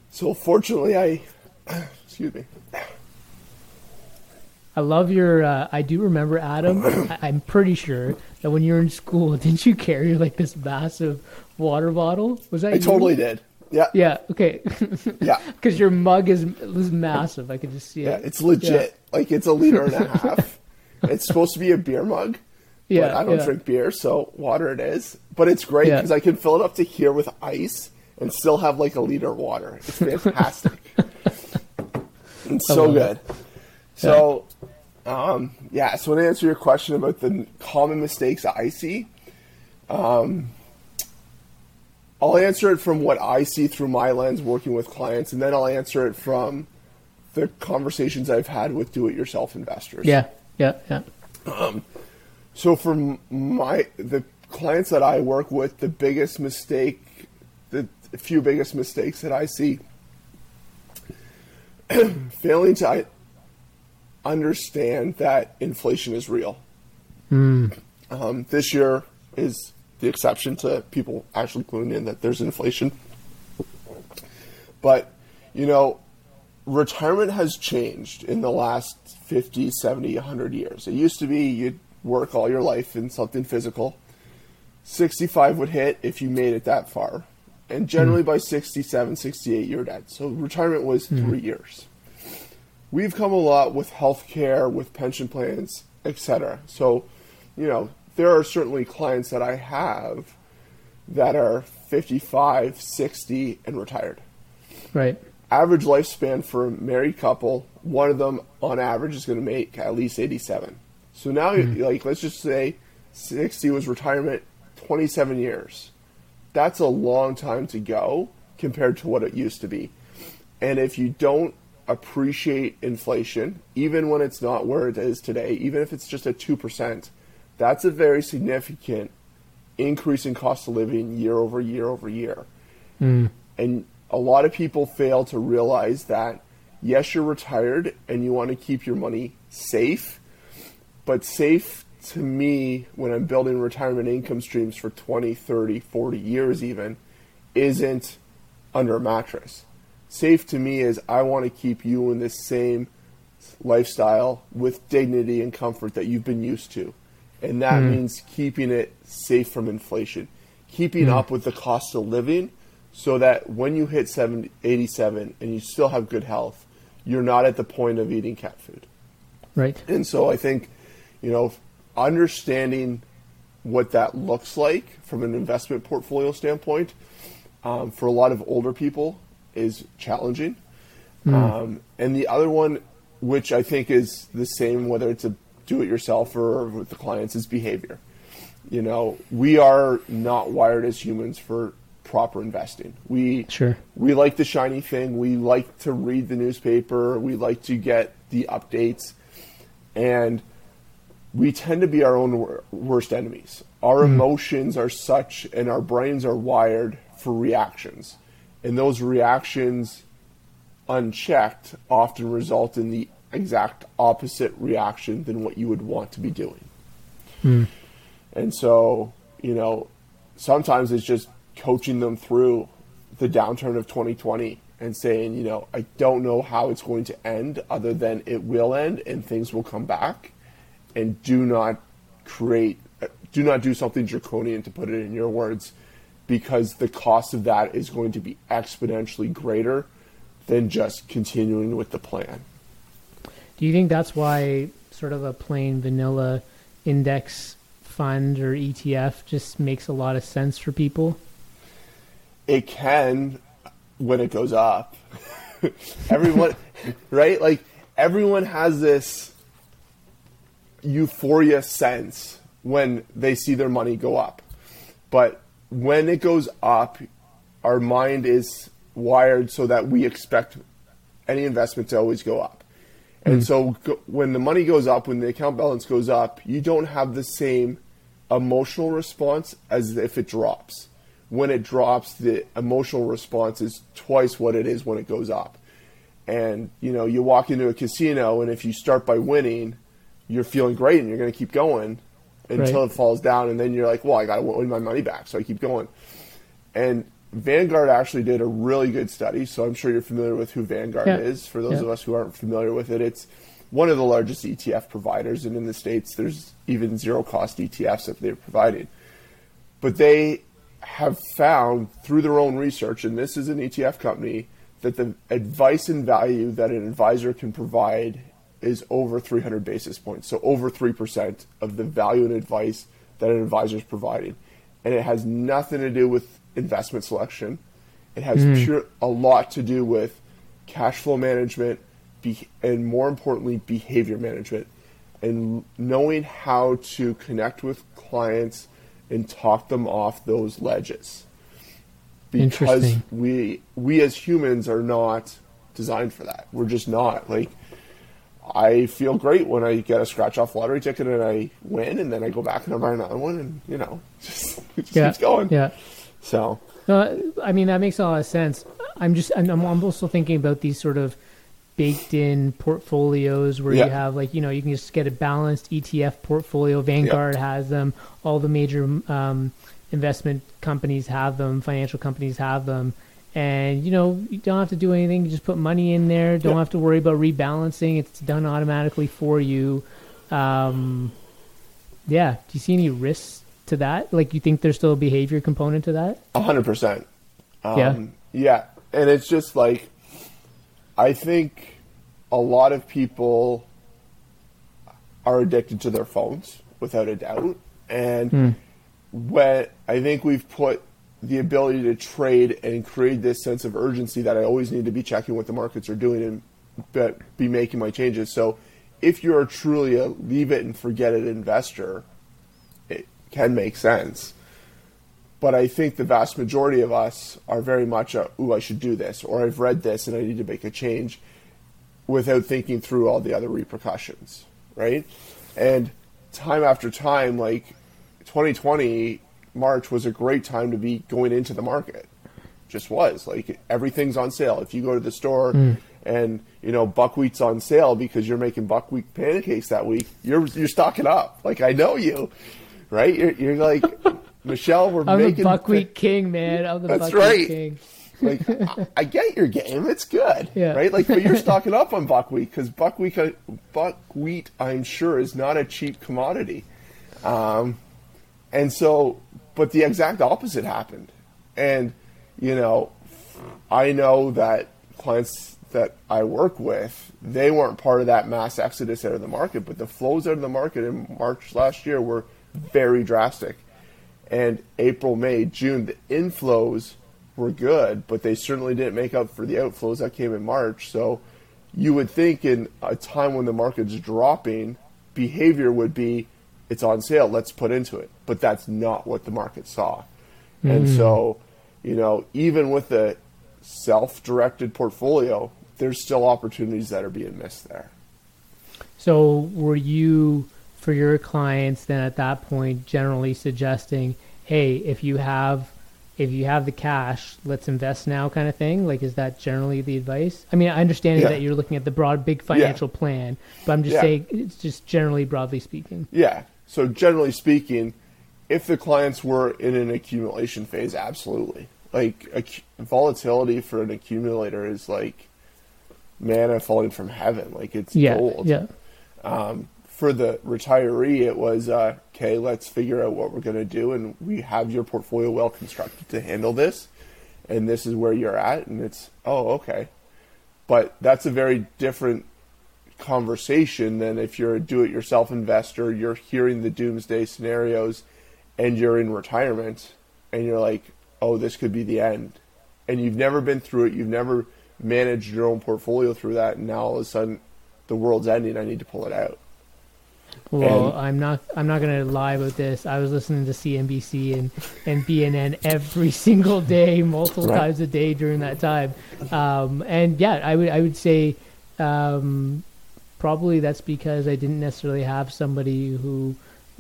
so fortunately, I [CLEARS THROAT] excuse me. I love your. Uh, I do remember Adam. I, I'm pretty sure that when you were in school, [LAUGHS] didn't you carry like this massive water bottle? Was that I you? totally did. Yeah. Yeah. Okay. [LAUGHS] Yeah. [LAUGHS] Because your mug is is massive. I could just see Yeah. it. It's legit. Like it's a liter and a half. it's supposed to be a beer mug. Yeah. But I don't yeah. drink beer, so water it is. But it's great Yeah. because I can fill it up to here with ice and still have like a liter of water. It's fantastic. it's so good. So, um, yeah. So to answer your question about the common mistakes I see, um, I'll answer it from what I see through my lens working with clients, and then I'll answer it from the conversations I've had with do-it-yourself investors. Yeah. Yeah. Yeah. So for my the clients that I work with, the biggest mistake, the few biggest mistakes that I see, [CLEARS THROAT] failing to understand that inflation is real. Um, this year is the exception to people actually cluing in that there's inflation. But, you know, retirement has changed in the last 50, 70, 100 years. It used to be you'd work all your life in something physical. 65 would hit if you made it that far. And generally mm. by 67, 68, you're dead. So retirement was mm. three years. We've come a lot with healthcare, with pension plans, etc. So, you know, there are certainly clients that I have that are 55, 60, and retired. Right. Average lifespan for a married couple, one of them on average is going to make at least 87. So now, mm-hmm. like, let's just say 60 was retirement, 27 years. That's a long time to go compared to what it used to be. And if you don't appreciate inflation, even when it's not where it is today, even if it's just at 2%, that's a very significant increase in cost of living year over year over year. Mm. And a lot of people fail to realize that yes, you're retired and you want to keep your money safe, but safe to me when I'm building retirement income streams for 20, 30, 40 years even isn't under a mattress. Safe to me is I want to keep you in the same lifestyle with dignity and comfort that you've been used to and that mm. means keeping it safe from inflation, keeping mm. up with the cost of living, so that when you hit 70, 87 and you still have good health, you're not at the point of eating cat food. Right. And so I think, you know, understanding what that looks like from an investment portfolio standpoint um, for a lot of older people is challenging. Mm. Um, and the other one, which I think is the same, whether it's a do it yourself or with the clients is behavior. You know, we are not wired as humans for proper investing. We sure. we like the shiny thing. We like to read the newspaper. We like to get the updates, and we tend to be our own worst enemies. Our mm. emotions are such, and our brains are wired for reactions, and those reactions, unchecked, often result in the exact opposite reaction than what you would want to be doing. Hmm. And so, you know, sometimes it's just coaching them through the downturn of 2020 and saying, you know, I don't know how it's going to end other than it will end and things will come back. And do not create, do not do something draconian to put it in your words, because the cost of that is going to be exponentially greater than just continuing with the plan. Do you think that's why sort of a plain vanilla index fund or ETF just makes a lot of sense for people? It can when it goes up. [LAUGHS] everyone, [LAUGHS] right? Like everyone has this euphoria sense when they see their money go up. But when it goes up, our mind is wired so that we expect any investment to always go up. And mm. so when the money goes up, when the account balance goes up, you don't have the same emotional response as if it drops. When it drops, the emotional response is twice what it is when it goes up. And you know, you walk into a casino, and if you start by winning, you're feeling great, and you're going to keep going until right. it falls down, and then you're like, "Well, I got to win my money back," so I keep going. And Vanguard actually did a really good study, so I'm sure you're familiar with who Vanguard yeah. is. For those yeah. of us who aren't familiar with it, it's one of the largest ETF providers, and in the States, there's even zero cost ETFs that they're providing. But they have found through their own research, and this is an ETF company, that the advice and value that an advisor can provide is over 300 basis points. So over 3% of the value and advice that an advisor is providing. And it has nothing to do with investment selection. It has mm. pure a lot to do with cash flow management, be, and more importantly, behavior management, and knowing how to connect with clients and talk them off those ledges. Because we we as humans are not designed for that. We're just not like. I feel great when I get a scratch off lottery ticket and I win, and then I go back and I buy another one, and you know, just, [LAUGHS] it just yeah. keeps going. Yeah. So, uh, I mean, that makes a lot of sense. I'm just, I'm also thinking about these sort of baked in portfolios where yeah. you have like, you know, you can just get a balanced ETF portfolio. Vanguard yeah. has them. All the major um, investment companies have them. Financial companies have them. And you know you don't have to do anything. You just put money in there. Don't Yeah. have to worry about rebalancing. It's done automatically for you. Um, yeah. Do you see any risks to that? Like, you think there's still a behavior component to that? A hundred percent. Um, Yeah. Yeah, and it's just like I think a lot of people are addicted to their phones without a doubt, and when I think we've put the ability to trade and create this sense of urgency that I always need to be checking what the markets are doing and be- making my changes. So, if you're truly a leave it and forget it investor, it can make sense but I think the vast majority of us are very much a, ooh, I should do this, or I've read this and I need to make a change without thinking through all the other repercussions, right? And time after time, like 2020, March was a great time to be going into the market. Just was. Like everything's on sale. If you go to the store and, you know, buckwheat's on sale because you're making buckwheat pancakes that week, you're you're stocking up. Like I know you, right? You're, you're like [LAUGHS] Michelle, we're I'm the making buckwheat [LAUGHS] king, man. I'm the That's buckwheat right. king. like [LAUGHS] I, I get your game it's good Yeah. right like but you're stocking up on buckwheat because buckwheat uh, buckwheat i'm sure is not a cheap commodity um, and so but the exact opposite happened and you know i know that clients that i work with they weren't part of that mass exodus out of the market but the flows out of the market in march last year were very drastic and April, May, June, the inflows were good, but they certainly didn't make up for the outflows that came in March. So you would think in a time when the market's dropping, behavior would be it's on sale, let's put into it. But that's not what the market saw. And hmm. so, you know, even with a self directed portfolio, there's still opportunities that are being missed there. So were you for your clients then at that point generally suggesting, hey, if you have if you have the cash, let's invest now kind of thing? Like is that generally the advice? I mean, I understand Yeah. that you're looking at the broad big financial plan, but I'm just Yeah. saying it's just generally broadly speaking. Yeah. So generally speaking, if the clients were in an accumulation phase, absolutely. Like acc- volatility for an accumulator is like manna falling from heaven. Like it's Yeah. gold. Yeah. For the retiree, it was uh, okay. Let's figure out what we're going to do, and we have your portfolio well constructed to handle this, and this is where you're at, and it's oh okay. But that's a very different conversation than if you're a do-it-yourself investor. You're hearing the doomsday scenarios, and you're in retirement, and you're like, oh, this could be the end, and you've never been through it. You've never managed your own portfolio through that, and now all of a sudden, the world's ending. I need to pull it out. Well, And- I'm not. I'm not going to lie about this. I was listening to CNBC and and BNN every [LAUGHS] single day, multiple Right. times a day during that time. Um, and yeah, I would. I would say um, probably that's because I didn't necessarily have somebody who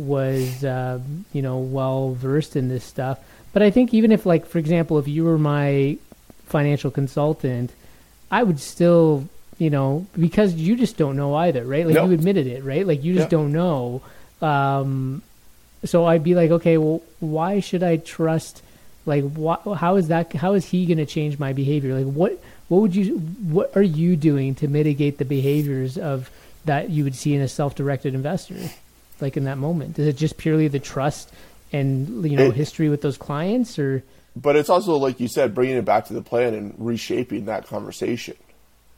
was um, you know well versed in this stuff. But I think even if, like, for example, if you were my financial consultant, I would still, you know, because you just don't know either, right? Like you admitted it, right? Like you just don't know. Um, so I'd be like, okay, well, why should I trust? Like, why, how is that? How is he going to change my behavior? Like, what? What would you? What are you doing to mitigate the behaviors of that you would see in a self-directed investor? Like in that moment, is it just purely the trust and you know It- history with those clients, or? But it's also like you said bringing it back to the plan and reshaping that conversation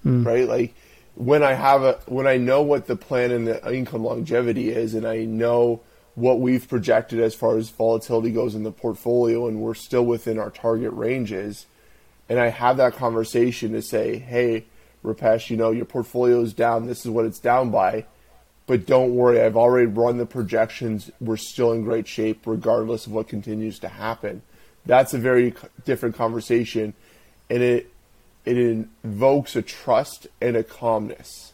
hmm. right? Like when i have a when i know what the plan and the income longevity is and i know what we've projected as far as volatility goes in the portfolio and we're still within our target ranges and i have that conversation to say hey Rupesh, you know your portfolio is down. This is what it's down by but don't worry i've already run the projections. We're still in great shape regardless of what continues to happen. That's a very different conversation and it it invokes a trust and a calmness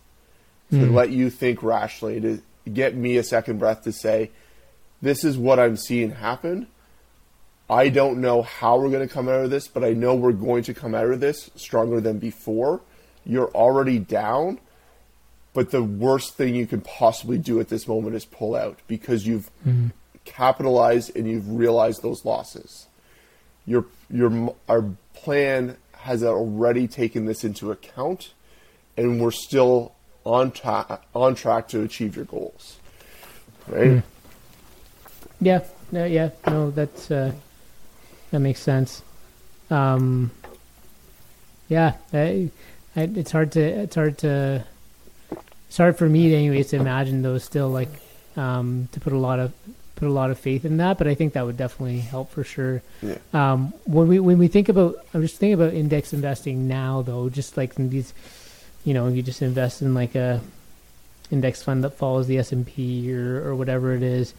to hmm. let you think rationally to get me a second breath to say this is what i'm seeing happen. I don't know how we're going to come out of this but i know we're going to come out of this stronger than before. You're already down but the worst thing you can possibly do at this moment is pull out because you've capitalized and you've realized those losses your your our plan has already taken this into account, and we're still on track on track to achieve your goals, right? Mm. Yeah, no, yeah, no, that's uh, that makes sense. Um, yeah, I, I, it's hard to it's hard to it's hard for me, anyways, to imagine those still like um, to put a lot of put a lot of faith in that. But I think that would definitely help for sure. Yeah. Um, when we when we think about, I'm just thinking about index investing now, though. Just like in these, you know, you just invest in like a index fund that follows the S and P or or whatever it is.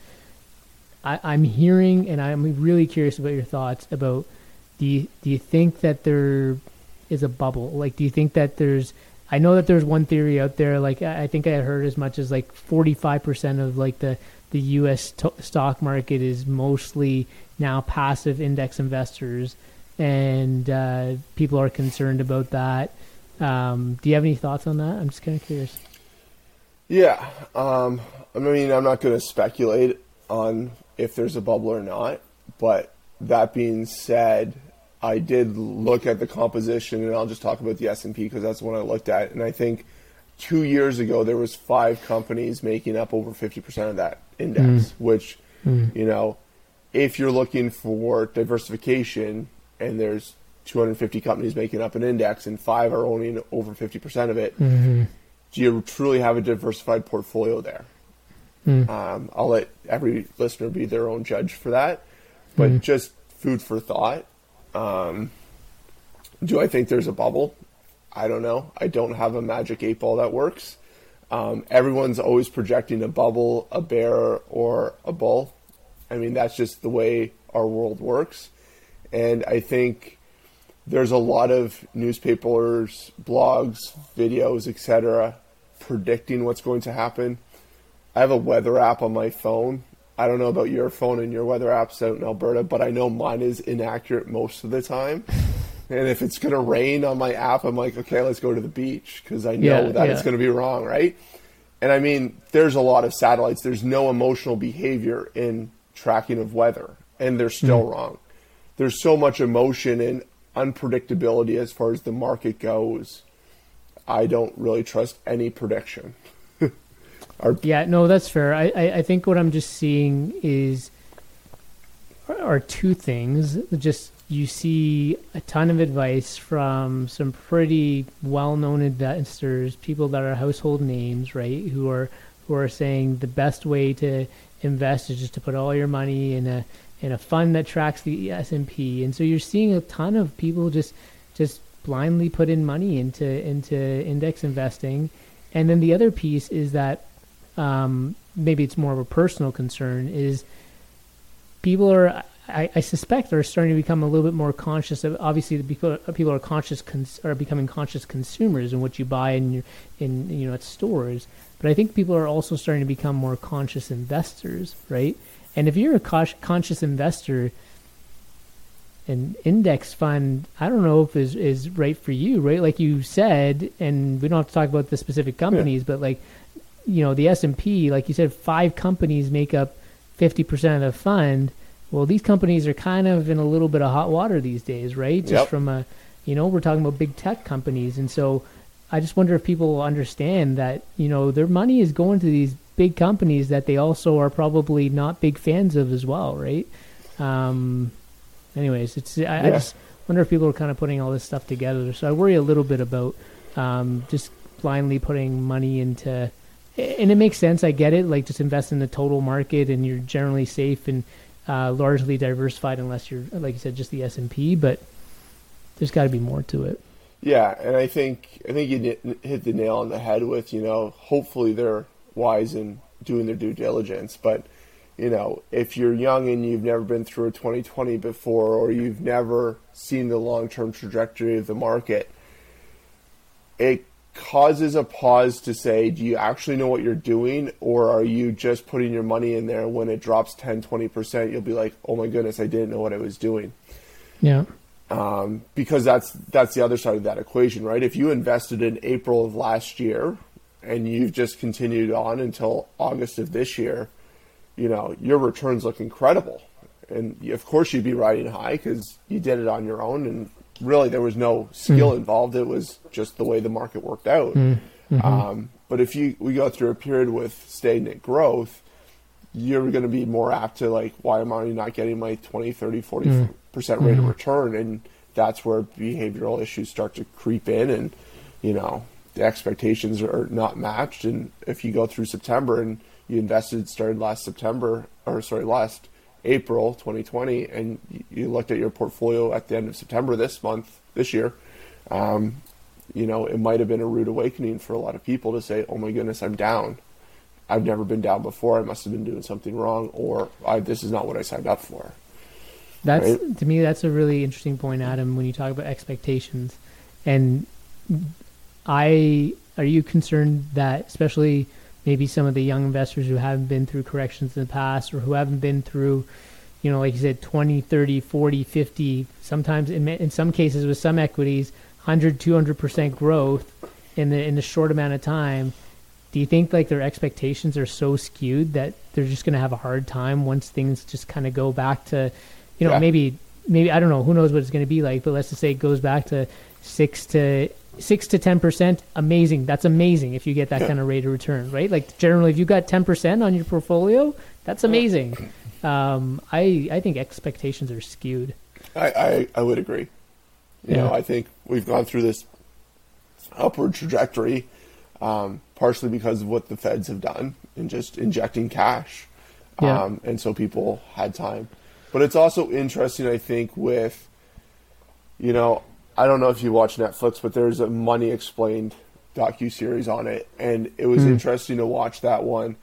I, I'm hearing, and I'm really curious about your thoughts about. Do you, do you think that there is a bubble? Like, do you think that there's I know that there's one theory out there. Like I think I heard as much as like 45% of like the the U.S. stock market is mostly now passive index investors, and uh, people are concerned about that. Um, do you have any thoughts on that? I'm just kind of curious. Yeah, um, I mean, I'm not going to speculate on if there's a bubble or not, but that being said, I did look at the composition, and I'll just talk about the S and P because that's the one I looked at. And I think two years ago there was five companies making up over fifty percent of that index. Mm. Which, mm. you know, if you're looking for diversification, and there's 250 companies making up an index, and five are owning over 50 percent of it, mm-hmm. do you truly have a diversified portfolio there? Mm. Um, I'll let every listener be their own judge for that, but mm. just food for thought um, do I think there's a bubble? I don't know. I don't have a magic eight ball that works. Um, everyone's always projecting a bubble, a bear, or a bull. I mean, that's just the way our world works. And I think there's a lot of newspapers, blogs, videos, etc., predicting what's going to happen. I have a weather app on my phone I don't know about your phone and your weather apps out in Alberta, but I know mine is inaccurate most of the time. And if it's going to rain on my app, I'm like, okay, let's go to the beach because I know yeah, that yeah. it's going to be wrong, right? And I mean, there's a lot of satellites. There's no emotional behavior in tracking of weather, and they're still mm. wrong. There's so much emotion and unpredictability as far as the market goes. I don't really trust any prediction. Are yeah, no, that's fair. I, I, I think what I'm just seeing is are two things. Just you see a ton of advice from some pretty well-known investors, people that are household names, right? Who are who are saying the best way to invest is just to put all your money in a in a fund that tracks the S and P. And so you're seeing a ton of people just just blindly put in money into into index investing. And then the other piece is that um, maybe it's more of a personal concern, is people are, I, I, suspect, are starting to become a little bit more conscious of. Obviously, the people, people are conscious, cons, are becoming conscious consumers in what you buy in your, in you know at stores. But I think people are also starting to become more conscious investors, right? And if you're a conscious investor, an index fund, I don't know if is is right for you, right? Like you said, and we don't have to talk about the specific companies, yeah. but like you know the S and P, like you said, five companies make up fifty percent of the fund. Well, these companies are kind of in a little bit of hot water these days, right? Just yep. from a, you know, we're talking about big tech companies, and so I just wonder if people understand that you know their money is going to these big companies that they also are probably not big fans of as well, right? Um, anyways, it's I, yeah. I just wonder if people are kind of putting all this stuff together. So I worry a little bit about um, just blindly putting money into and it makes sense. I get it. Like just invest in the total market, and you're generally safe and uh, largely diversified, unless you're like you said, just the S and P. But there's got to be more to it. Yeah, and I think I think you hit the nail on the head with you know hopefully they're wise in doing their due diligence, but you know if you're young and you've never been through a 2020 before or you've never seen the long term trajectory of the market, it causes a pause to say, do you actually know what you're doing? Or are you just putting your money in there when it drops 10, 20%, you'll be like, oh my goodness, I didn't know what I was doing. Yeah. Um, because that's that's the other side of that equation, right? If you invested in April of last year and you've just continued on until August of this year, you know your returns look incredible, and of course you'd be riding high because you did it on your own and really there was no skill mm. involved. It was just the way the market worked out. Mm. Mm-hmm. Um, but if you we go through a period with stagnant growth, you're going to be more apt to like, why am I not getting my 20, 30, 40 mm. percent rate mm-hmm. of return? And that's where behavioral issues start to creep in, and you know the expectations are not matched. And if you go through September and you invested started last September or sorry last April 2020, and you looked at your portfolio at the end of September this month this year, um, you know it might have been a rude awakening for a lot of people to say, "Oh my goodness, I'm down." I've never been down before. I must have been doing something wrong, or this is not what I signed up for. That's right? to me. That's a really interesting point, Adam. When you talk about expectations, and I are you concerned that especially maybe some of the young investors who haven't been through corrections in the past or who haven't been through you know like you said 20 30 40 50 sometimes in, in some cases with some equities 100 200% growth in the in the short amount of time do you think like their expectations are so skewed that they're just going to have a hard time once things just kind of go back to you know yeah. maybe maybe I don't know who knows what it's going to be like but let's just say it goes back to 6 to six to ten percent, amazing. That's amazing if you get that yeah. kind of rate of return, right? Like generally, if you got ten percent on your portfolio, that's amazing. Um, I I think expectations are skewed. I I, I would agree. You yeah. know, I think we've gone through this upward trajectory, um, partially because of what the Feds have done and just injecting cash, yeah. um, and so people had time. But it's also interesting, I think, with you know I don't know if you watch Netflix, but there's a Money Explained docu series on it, and it was mm. interesting to watch that one.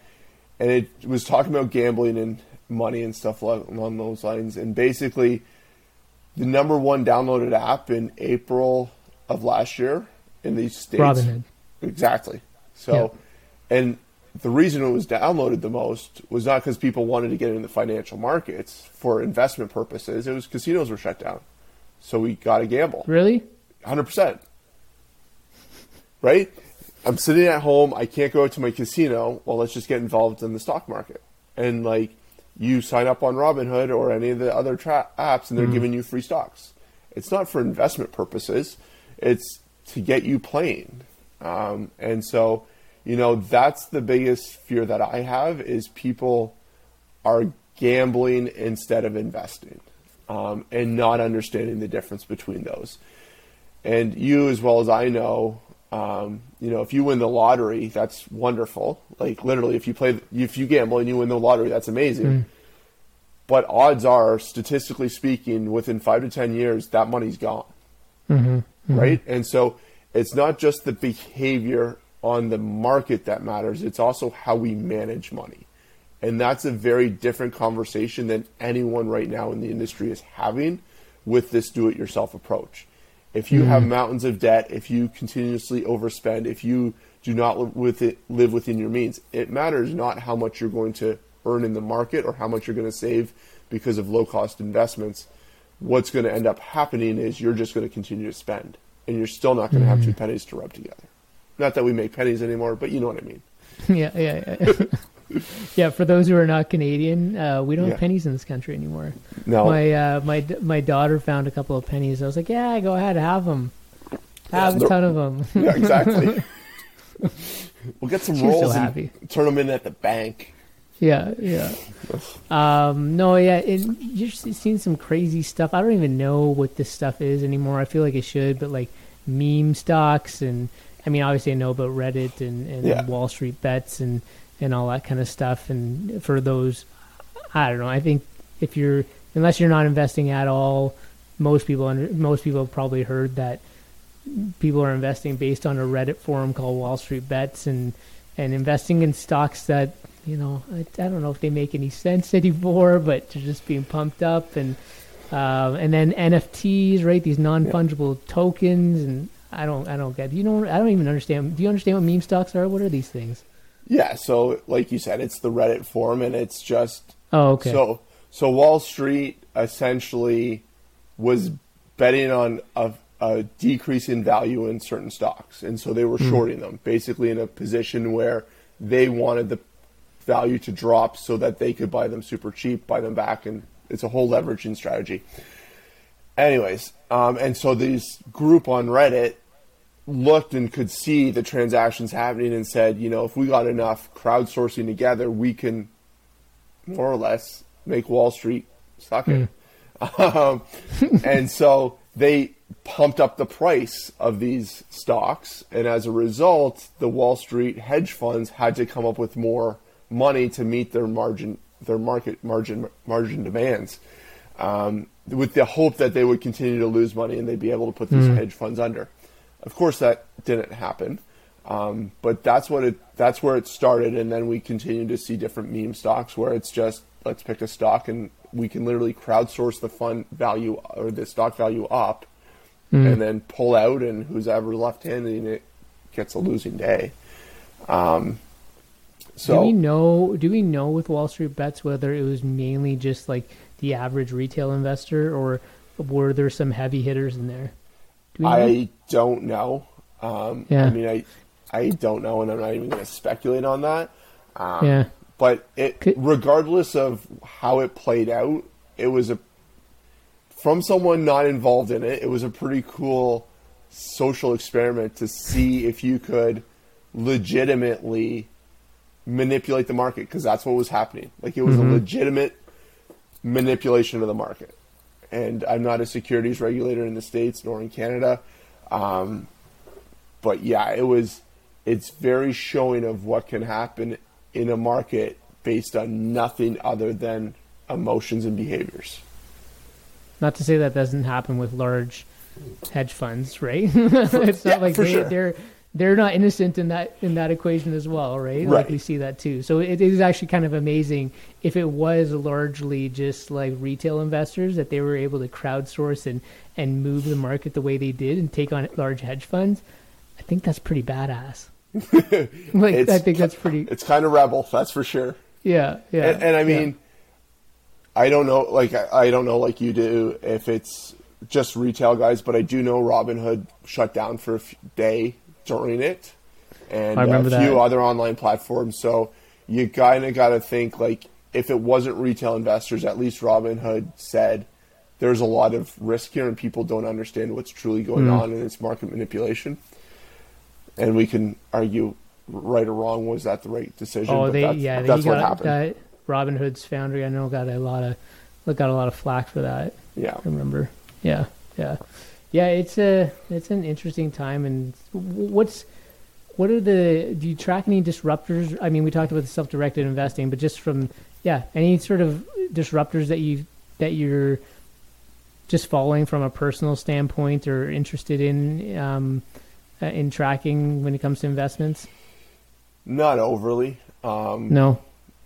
And it was talking about gambling and money and stuff along those lines. And basically, the number one downloaded app in April of last year in these states. Robinhood. Exactly. So, yeah. and the reason it was downloaded the most was not because people wanted to get into the financial markets for investment purposes. It was casinos were shut down. So we got to gamble. Really? 100%. Right? I'm sitting at home. I can't go to my casino. Well, let's just get involved in the stock market. And like, you sign up on Robinhood or any of the other tra- apps, and they're mm. giving you free stocks. It's not for investment purposes. It's to get you playing. Um, and so, you know, that's the biggest fear that I have is people are gambling instead of investing um, and not understanding the difference between those. And you, as well as I know, um, you know, if you win the lottery, that's wonderful. Like literally, if you play, if you gamble and you win the lottery, that's amazing. Mm. But odds are, statistically speaking, within five to ten years, that money's gone. Mm-hmm. Mm-hmm. Right, and so it's not just the behavior on the market that matters; it's also how we manage money. And that's a very different conversation than anyone right now in the industry is having with this do it yourself approach. If you mm-hmm. have mountains of debt, if you continuously overspend, if you do not live, with it, live within your means, it matters not how much you're going to earn in the market or how much you're going to save because of low cost investments. What's going to end up happening is you're just going to continue to spend and you're still not going to mm-hmm. have two pennies to rub together. Not that we make pennies anymore, but you know what I mean. [LAUGHS] yeah, yeah. yeah. [LAUGHS] [LAUGHS] yeah, for those who are not Canadian, uh, we don't yeah. have pennies in this country anymore. No, my uh, my my daughter found a couple of pennies. I was like, yeah, go ahead, have them, have yeah, a ton of them. [LAUGHS] yeah, exactly. [LAUGHS] we'll get some She's rolls so and turn them in at the bank. Yeah, yeah. Um, no, yeah, it, you're seeing some crazy stuff. I don't even know what this stuff is anymore. I feel like it should, but like meme stocks and I mean, obviously I know about Reddit and, and yeah. Wall Street bets and and all that kind of stuff. And for those, I don't know. I think if you're unless you're not investing at all, most people under, most people have probably heard that people are investing based on a Reddit forum called Wall Street Bets and and investing in stocks that you know I, I don't know if they make any sense [LAUGHS] anymore, but they're just being pumped up and uh, and then NFTs, right? These non fungible yeah. tokens and I don't I don't get you know I don't even understand. Do you understand what meme stocks are? What are these things? Yeah, so like you said, it's the Reddit forum, and it's just oh okay. So so Wall Street essentially was betting on a, a decrease in value in certain stocks, and so they were mm. shorting them, basically in a position where they wanted the value to drop so that they could buy them super cheap, buy them back, and it's a whole leveraging strategy. anyways, um, and so this group on Reddit looked and could see the transactions happening and said, you know, if we got enough crowdsourcing together, we can more or less make Wall Street suck it. Um, [LAUGHS] and so they pumped up the price of these stocks, and as a result, the Wall Street hedge funds had to come up with more money to meet their margin, their market margin margin demands, um, with the hope that they would continue to lose money and they'd be able to put these hedge funds under. Of course, that didn't happen. Um, but that's what it that's where it started, and then we continue to see different meme stocks where it's just let's pick a stock and we can literally crowdsource the fund value or the stock value up, Mm. and then pull out, and who's ever left handing it gets a losing day. Um, so do we know? Do we know with Wall Street bets whether it was mainly just like the average retail investor, or were there some heavy hitters in there? Do? I don't know. Um, Yeah. I mean, I I don't know, and I'm not even going to speculate on that. Um, yeah. But it, Could- regardless of how it played out, it was a from someone not involved in it. It was a pretty cool social experiment to see if you could legitimately manipulate the market because that's what was happening. Like it was a legitimate manipulation of the market. And I'm not a securities regulator in the states nor in Canada, um, but yeah, it was. It's very showing of what can happen in a market based on nothing other than emotions and behaviors. Not to say that doesn't happen with large hedge funds, right? [LAUGHS] it's yeah, not like for they, sure. they're they're not innocent in that in that equation as well, right? Like we see that too. So it is actually kind of amazing if it was largely just like retail investors that they were able to crowdsource and and move the market the way they did and take on large hedge funds. I think that's pretty badass. [LAUGHS] like I think that's pretty. It's kind of rebel, that's for sure. Yeah, yeah. and, and I yeah. mean, I don't know, like I, I don't know, like you do, if it's just retail guys, but I do know Robinhood shut down for a f- day during it, and a few that. other online platforms. So you kind of got to think like if it wasn't retail investors, at least Robinhood said there's a lot of risk here, and people don't understand what's truly going Mm. on, and it's market manipulation. And we can argue right or wrong was that the right decision? Oh, but they that's, yeah, they that's what got happened. that. Robinhood's founder, I know, got a lot of got a lot of flack for that. Yeah. I remember. Yeah, yeah, yeah. It's a it's an interesting time, and what's what are the do you track any disruptors? I mean, we talked about the self-directed investing, but just from yeah, any sort of disruptors that you that you're just following from a personal standpoint or interested in um, uh, in tracking when it comes to investments? Not overly. Um, No.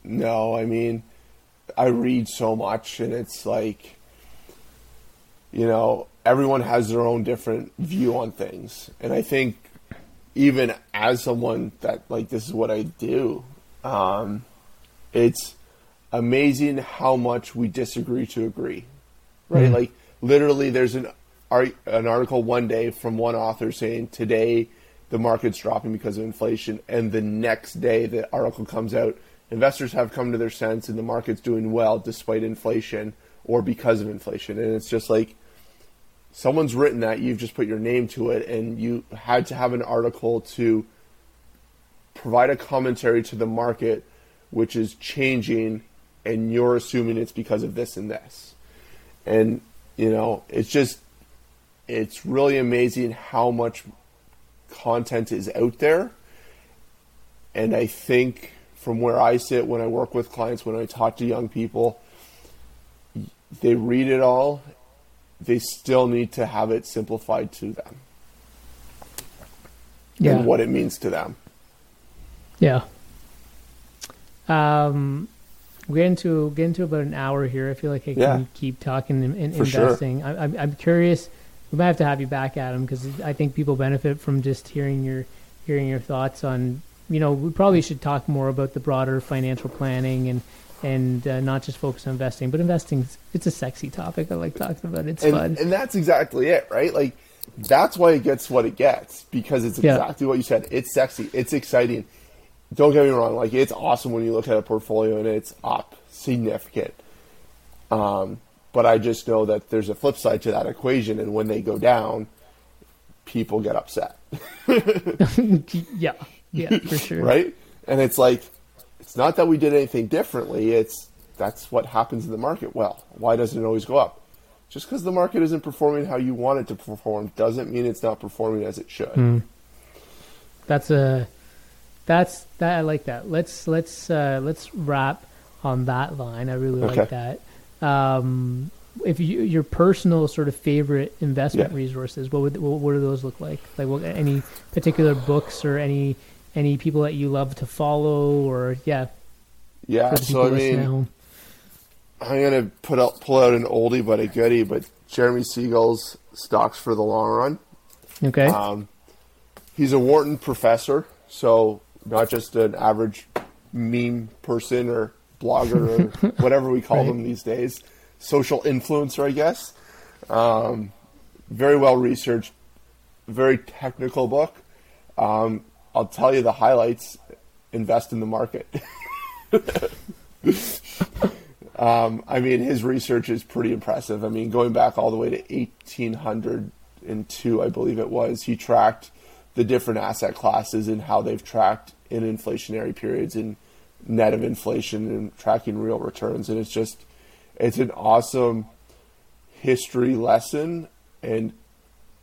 No, I mean, I read so much, and it's like, you know, everyone has their own different view on things, and I think even as someone that like this is what I do, um, it's amazing how much we disagree to agree, right? Mhm. Like literally, there's an an article one day from one author saying today the market's dropping because of inflation, and the next day the article comes out, investors have come to their sense and the market's doing well despite inflation or because of inflation, and it's just like someone's written that you've just put your name to it and you had to have an article to provide a commentary to the market which is changing and you're assuming it's because of this and this. And you know it's just it's really amazing how much content is out there. And i think from where i sit when i work with clients when i talk to young people they read it all they still need to have it simplified to them Yeah. and what it means to them. Yeah. Um, we're getting to getting to about an hour here. I feel like I can Yeah. keep talking and, and For sure. investing. I, I'm I'm curious. We might have to have you back, Adam, because I think people benefit from just hearing your hearing your thoughts on. You know, we probably should talk more about the broader financial planning and and uh, not just focus on investing, but investing. It's a sexy topic. I like talking about. it. It's And, fun. and that's exactly it, right? Like that's why it gets what it gets because it's Yeah. exactly what you said. It's sexy. It's exciting. Don't get me wrong. Like it's awesome when you look at a portfolio and it's up significant. Um, But I just know that there's a flip side to that equation, and when they go down, people get upset. [LAUGHS] [LAUGHS] yeah, yeah, for sure. right? And it's like, it's not that we did anything differently. It's that's what happens in the market. Well, why doesn't it always go up? Just because the market isn't performing how you want it to perform doesn't mean it's not performing as it should. Mm. That's a that's that I like that. Let's let's uh, let's wrap on that line. I really Okay. like that. Um, if you your personal sort of favorite investment Yeah. resources, what would what, what do those look like? Like what any particular books or any any people that you love to follow or yeah, Yeah. for the people So i mean i'm gonna put out pull out an oldie but a goodie, but Jeremy Siegel's Stocks for the Long Run. Okay. Um, he's a Wharton professor, so not just an average meme person or blogger or [LAUGHS] whatever we call Right. them these days. Social influencer, I guess. Um, very well researched, very technical book. Um, I'll tell you the highlights. Invest in the market. [LAUGHS] Um, I mean, his research is pretty impressive. I mean, going back all the way to 1802, I believe it was, he tracked the different asset classes and how they've tracked in inflationary periods and net of inflation and tracking real returns. And it's just, it's an awesome history lesson and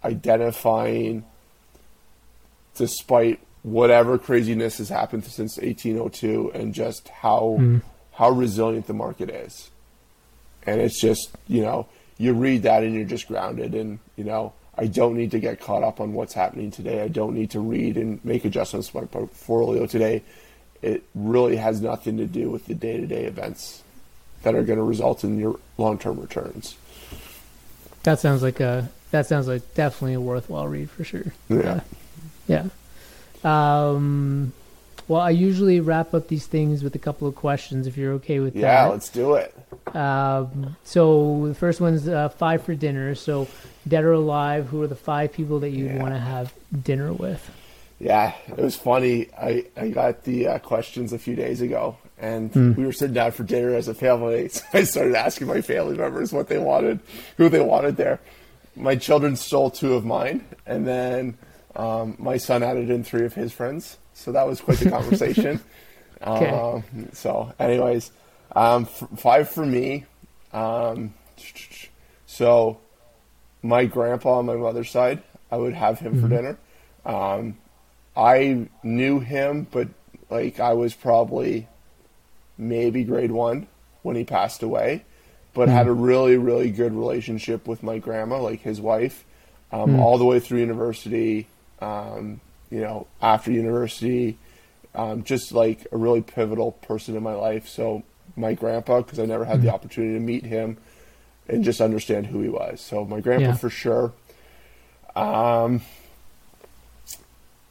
identifying, despite whatever craziness has happened since 1802, and just how hmm. how resilient the market is. And it's just, you know, you read that and you're just grounded. And, you know, I don't need to get caught up on what's happening today. I don't need to read and make adjustments to my portfolio today. It really has nothing to do with the day to day events that are going to result in your long term returns. That sounds like a that sounds like definitely a worthwhile read for sure. Yeah. Yeah. Um, well, I usually wrap up these things with a couple of questions if you're okay with Yeah, that. Yeah, let's do it. Um, so the first one's uh, five for dinner. So dead or alive, who are the five people that you'd Yeah. want to have dinner with? Yeah, it was funny. I, I got the uh, questions a few days ago, and we were sitting down for dinner as a family. So [LAUGHS] I started asking my family members what they wanted, who they wanted there. My children stole two of mine, and then um, my son added in three of his friends. So that was quite the conversation. [LAUGHS] Okay. um, so, anyways, um, f- five for me. Um, so, my grandpa on my mother's side, I would have him for dinner. Um, I knew him, but like I was probably maybe grade one when he passed away, but had a really, really good relationship with my grandma, like his wife, um, all the way through university. Um, you know, after university, um, just like a really pivotal person in my life. So my grandpa, because I never had the opportunity to meet him and just understand who he was. So my grandpa Yeah. for sure. Um,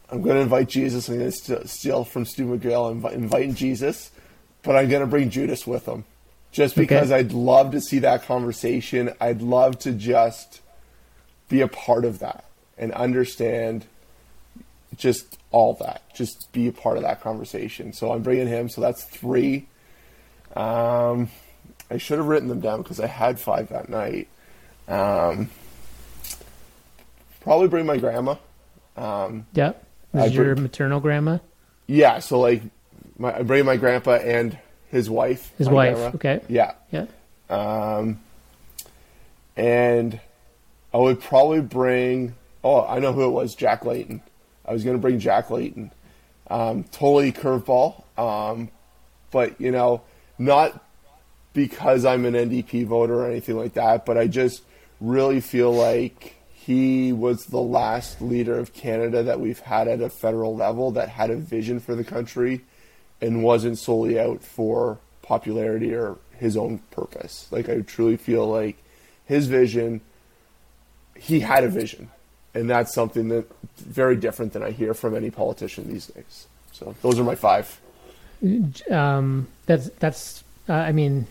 I'm going to invite Jesus. I'm going to steal from Stu McGill. I'm inviting Jesus, but I'm going to bring Judas with him, just because I'd love to see that conversation. I'd love to just be a part of that and understand just all that. Just be a part of that conversation. So I'm bringing him. So that's three. Um, I should have written them down because I had five that night. Um, probably bring my grandma. Um, Yep. Is your bring- maternal grandma, yeah, so like, my, I bring my grandpa and his wife. his wife. grandma. Okay. Yeah, Yeah. um, and I would probably bring. Oh, I know who it was. Jack Layton. I was going to bring Jack Layton. Um, totally curveball, um, but you know, not because I'm an NDP voter or anything like that. But I just really feel like he was the last leader of Canada that we've had at a federal level that had a vision for the country and wasn't solely out for popularity or his own purpose. Like I truly feel like his vision, he had a vision, and that's something that very different than I hear from any politician these days. So those are my five. um, that's that's. Uh, I mean,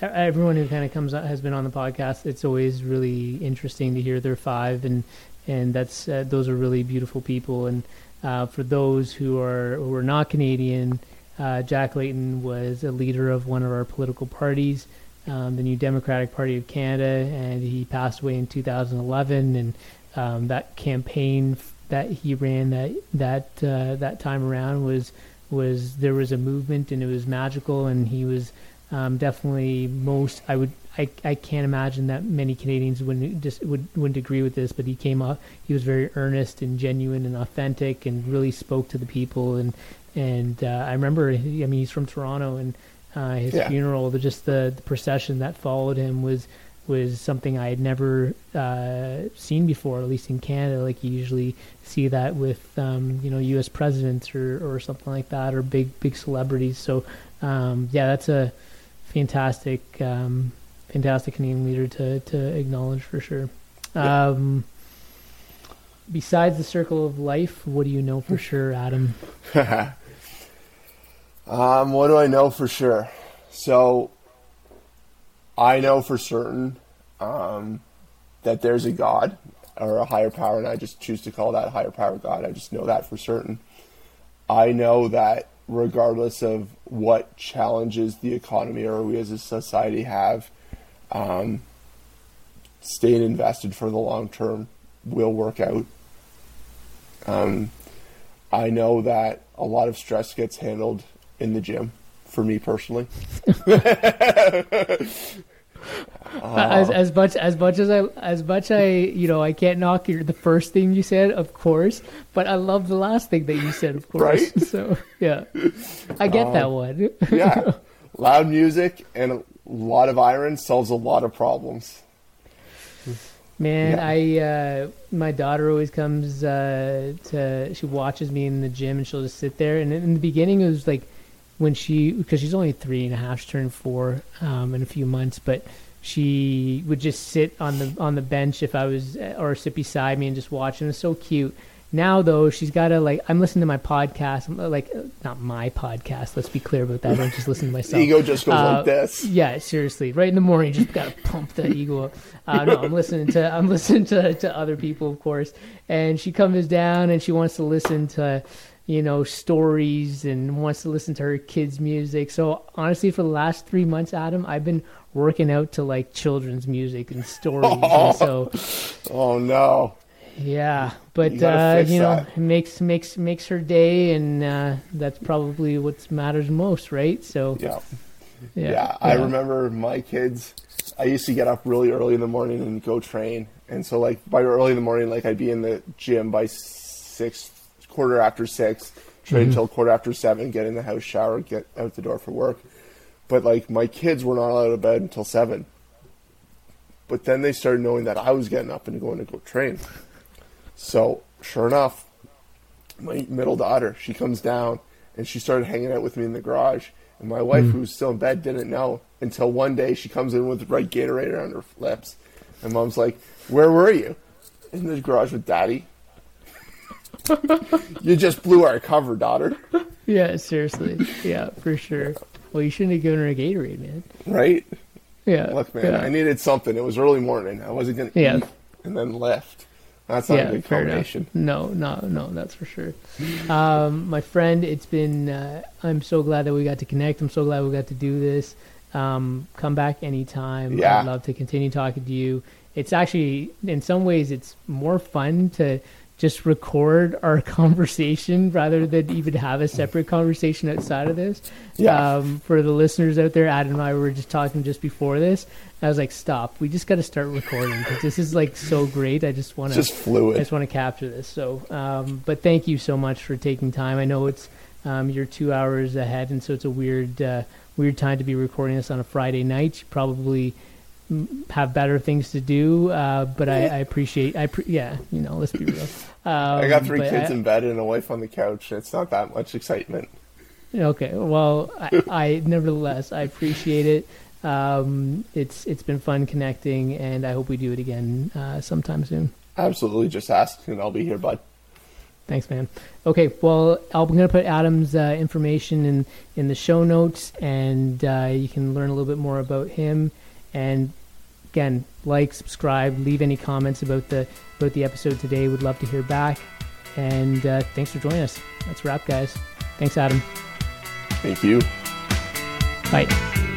everyone who kind of comes has been on the podcast. It's always really interesting to hear their five, and and that's uh, those are really beautiful people. And uh, for those who are who are not Canadian, uh, Jack Layton was a leader of one of our political parties. um, the New Democratic Party of Canada, and he passed away in 2011. And um, that campaign that he ran that that uh, that time around was was there was a movement and it was magical, and he was um, definitely most I would I, I can't imagine that many Canadians wouldn't just would wouldn't agree with this, but he came up. He was very earnest and genuine and authentic, and really spoke to the people. And and uh, I remember, I mean, he's from Toronto, and uh, his Yeah. funeral, the, just the, the procession that followed him was was something I had never uh, seen before, at least in Canada. Like you usually see that with um, you know U.S. presidents or, or something like that, or big big celebrities. So um, yeah, that's a fantastic um, fantastic Canadian leader to to acknowledge for sure. Yeah. Um, besides the circle of life, what do you know for [LAUGHS] sure, Adam? [LAUGHS] Um, what do I know for sure? So, I know for certain um, that there's a God or a higher power, and I just choose to call that higher power God. I just know that for certain. I know that regardless of what challenges the economy or we as a society have, um, staying invested for the long term will work out. Um, I know that a lot of stress gets handled in the gym for me personally. [LAUGHS] as as much as much as I as much I you know I can't knock your the first thing you said of course but I love the last thing that you said of course Right? [LAUGHS] so yeah I get that one Yeah. [LAUGHS] Loud music and a lot of iron solves a lot of problems. man I uh, my daughter always comes uh, to she watches me in the gym and she'll just sit there and in the beginning it was like when she because she's only three and a half she turned four um, in a few months but she would just sit on the on the bench if I was or sit beside me and just watch and it was so cute now though she's got to like I'm listening to my podcast I'm, like uh, not my podcast let's be clear about that I don't just listen to myself Ego just goes Uh, like this. yeah, seriously. Right in the morning, just gotta pump the ego up. Uh, no, I'm listening to I'm [LAUGHS] listening to, to other people, of course. And she comes down and she wants to listen to, you know, stories and wants to listen to her kids' music. So honestly, for the last three months, Adam, I've been working out to like children's music and stories. and [LAUGHS] so Oh no. yeah, but You uh, you know, that. makes makes makes her day, and uh, that's probably what matters most, right? So Yeah. yeah, Yeah, I remember my kids. I used to get up really early in the morning and go train, and so like by early in the morning, like I'd be in the gym by six, quarter after six, train mm-hmm. till quarter after seven, get in the house, shower, get out the door for work. But like my kids were not out of bed until seven. But then they started knowing that I was getting up and going to go train. So sure enough, my middle daughter, she comes down and she started hanging out with me in the garage. And my wife, mm-hmm. who was still in bed, didn't know until one day she comes in with red Gatorade on her lips. And mom's like, Where were you? In the garage with daddy. You just blew our cover, daughter. Yeah, seriously. Yeah, for sure. Well, you shouldn't have given her a Gatorade, man. Right? Yeah. Look, man, yeah. I needed something. It was early morning. I wasn't going to Yeah. eat and then left. That's not yeah, a good fair enough. No, no, no, that's for sure. Um, my friend, it's been. Uh, I'm so glad that we got to connect. I'm so glad we got to do this. Um, come back anytime. Yeah. I'd love to continue talking to you. It's actually, in some ways, it's more fun to just record our [LAUGHS] conversation rather than even have a separate conversation outside of this. Yeah. Um, for the listeners out there, Adam and I were just talking just before this. I was like, "Stop! We just got to start recording because this is like so great. I just want to Just fluid. I just want to capture this. So, um, but thank you so much for taking time. I know it's um, you're two hours ahead, and so it's a weird, uh, weird time to be recording this on a Friday night. You probably mm, have better things to do, uh, but I, I appreciate. I pre- yeah, you know, let's be real. Um, [LAUGHS] I got three kids I- in bed and a wife on the couch. It's not that much excitement. Okay, well, I, I nevertheless I appreciate it. Um, it's it's been fun connecting, and I hope we do it again uh, sometime soon. Absolutely, just ask and I'll be here, bud. Thanks, man. Okay, well, I'm going to put Adam's uh, information in, in the show notes, and uh, you can learn a little bit more about him. And again, like, subscribe, leave any comments about the about the episode today. Would love to hear back. And uh, thanks for joining us. That's a wrap, guys. Thanks, Adam. Thank you. Bye.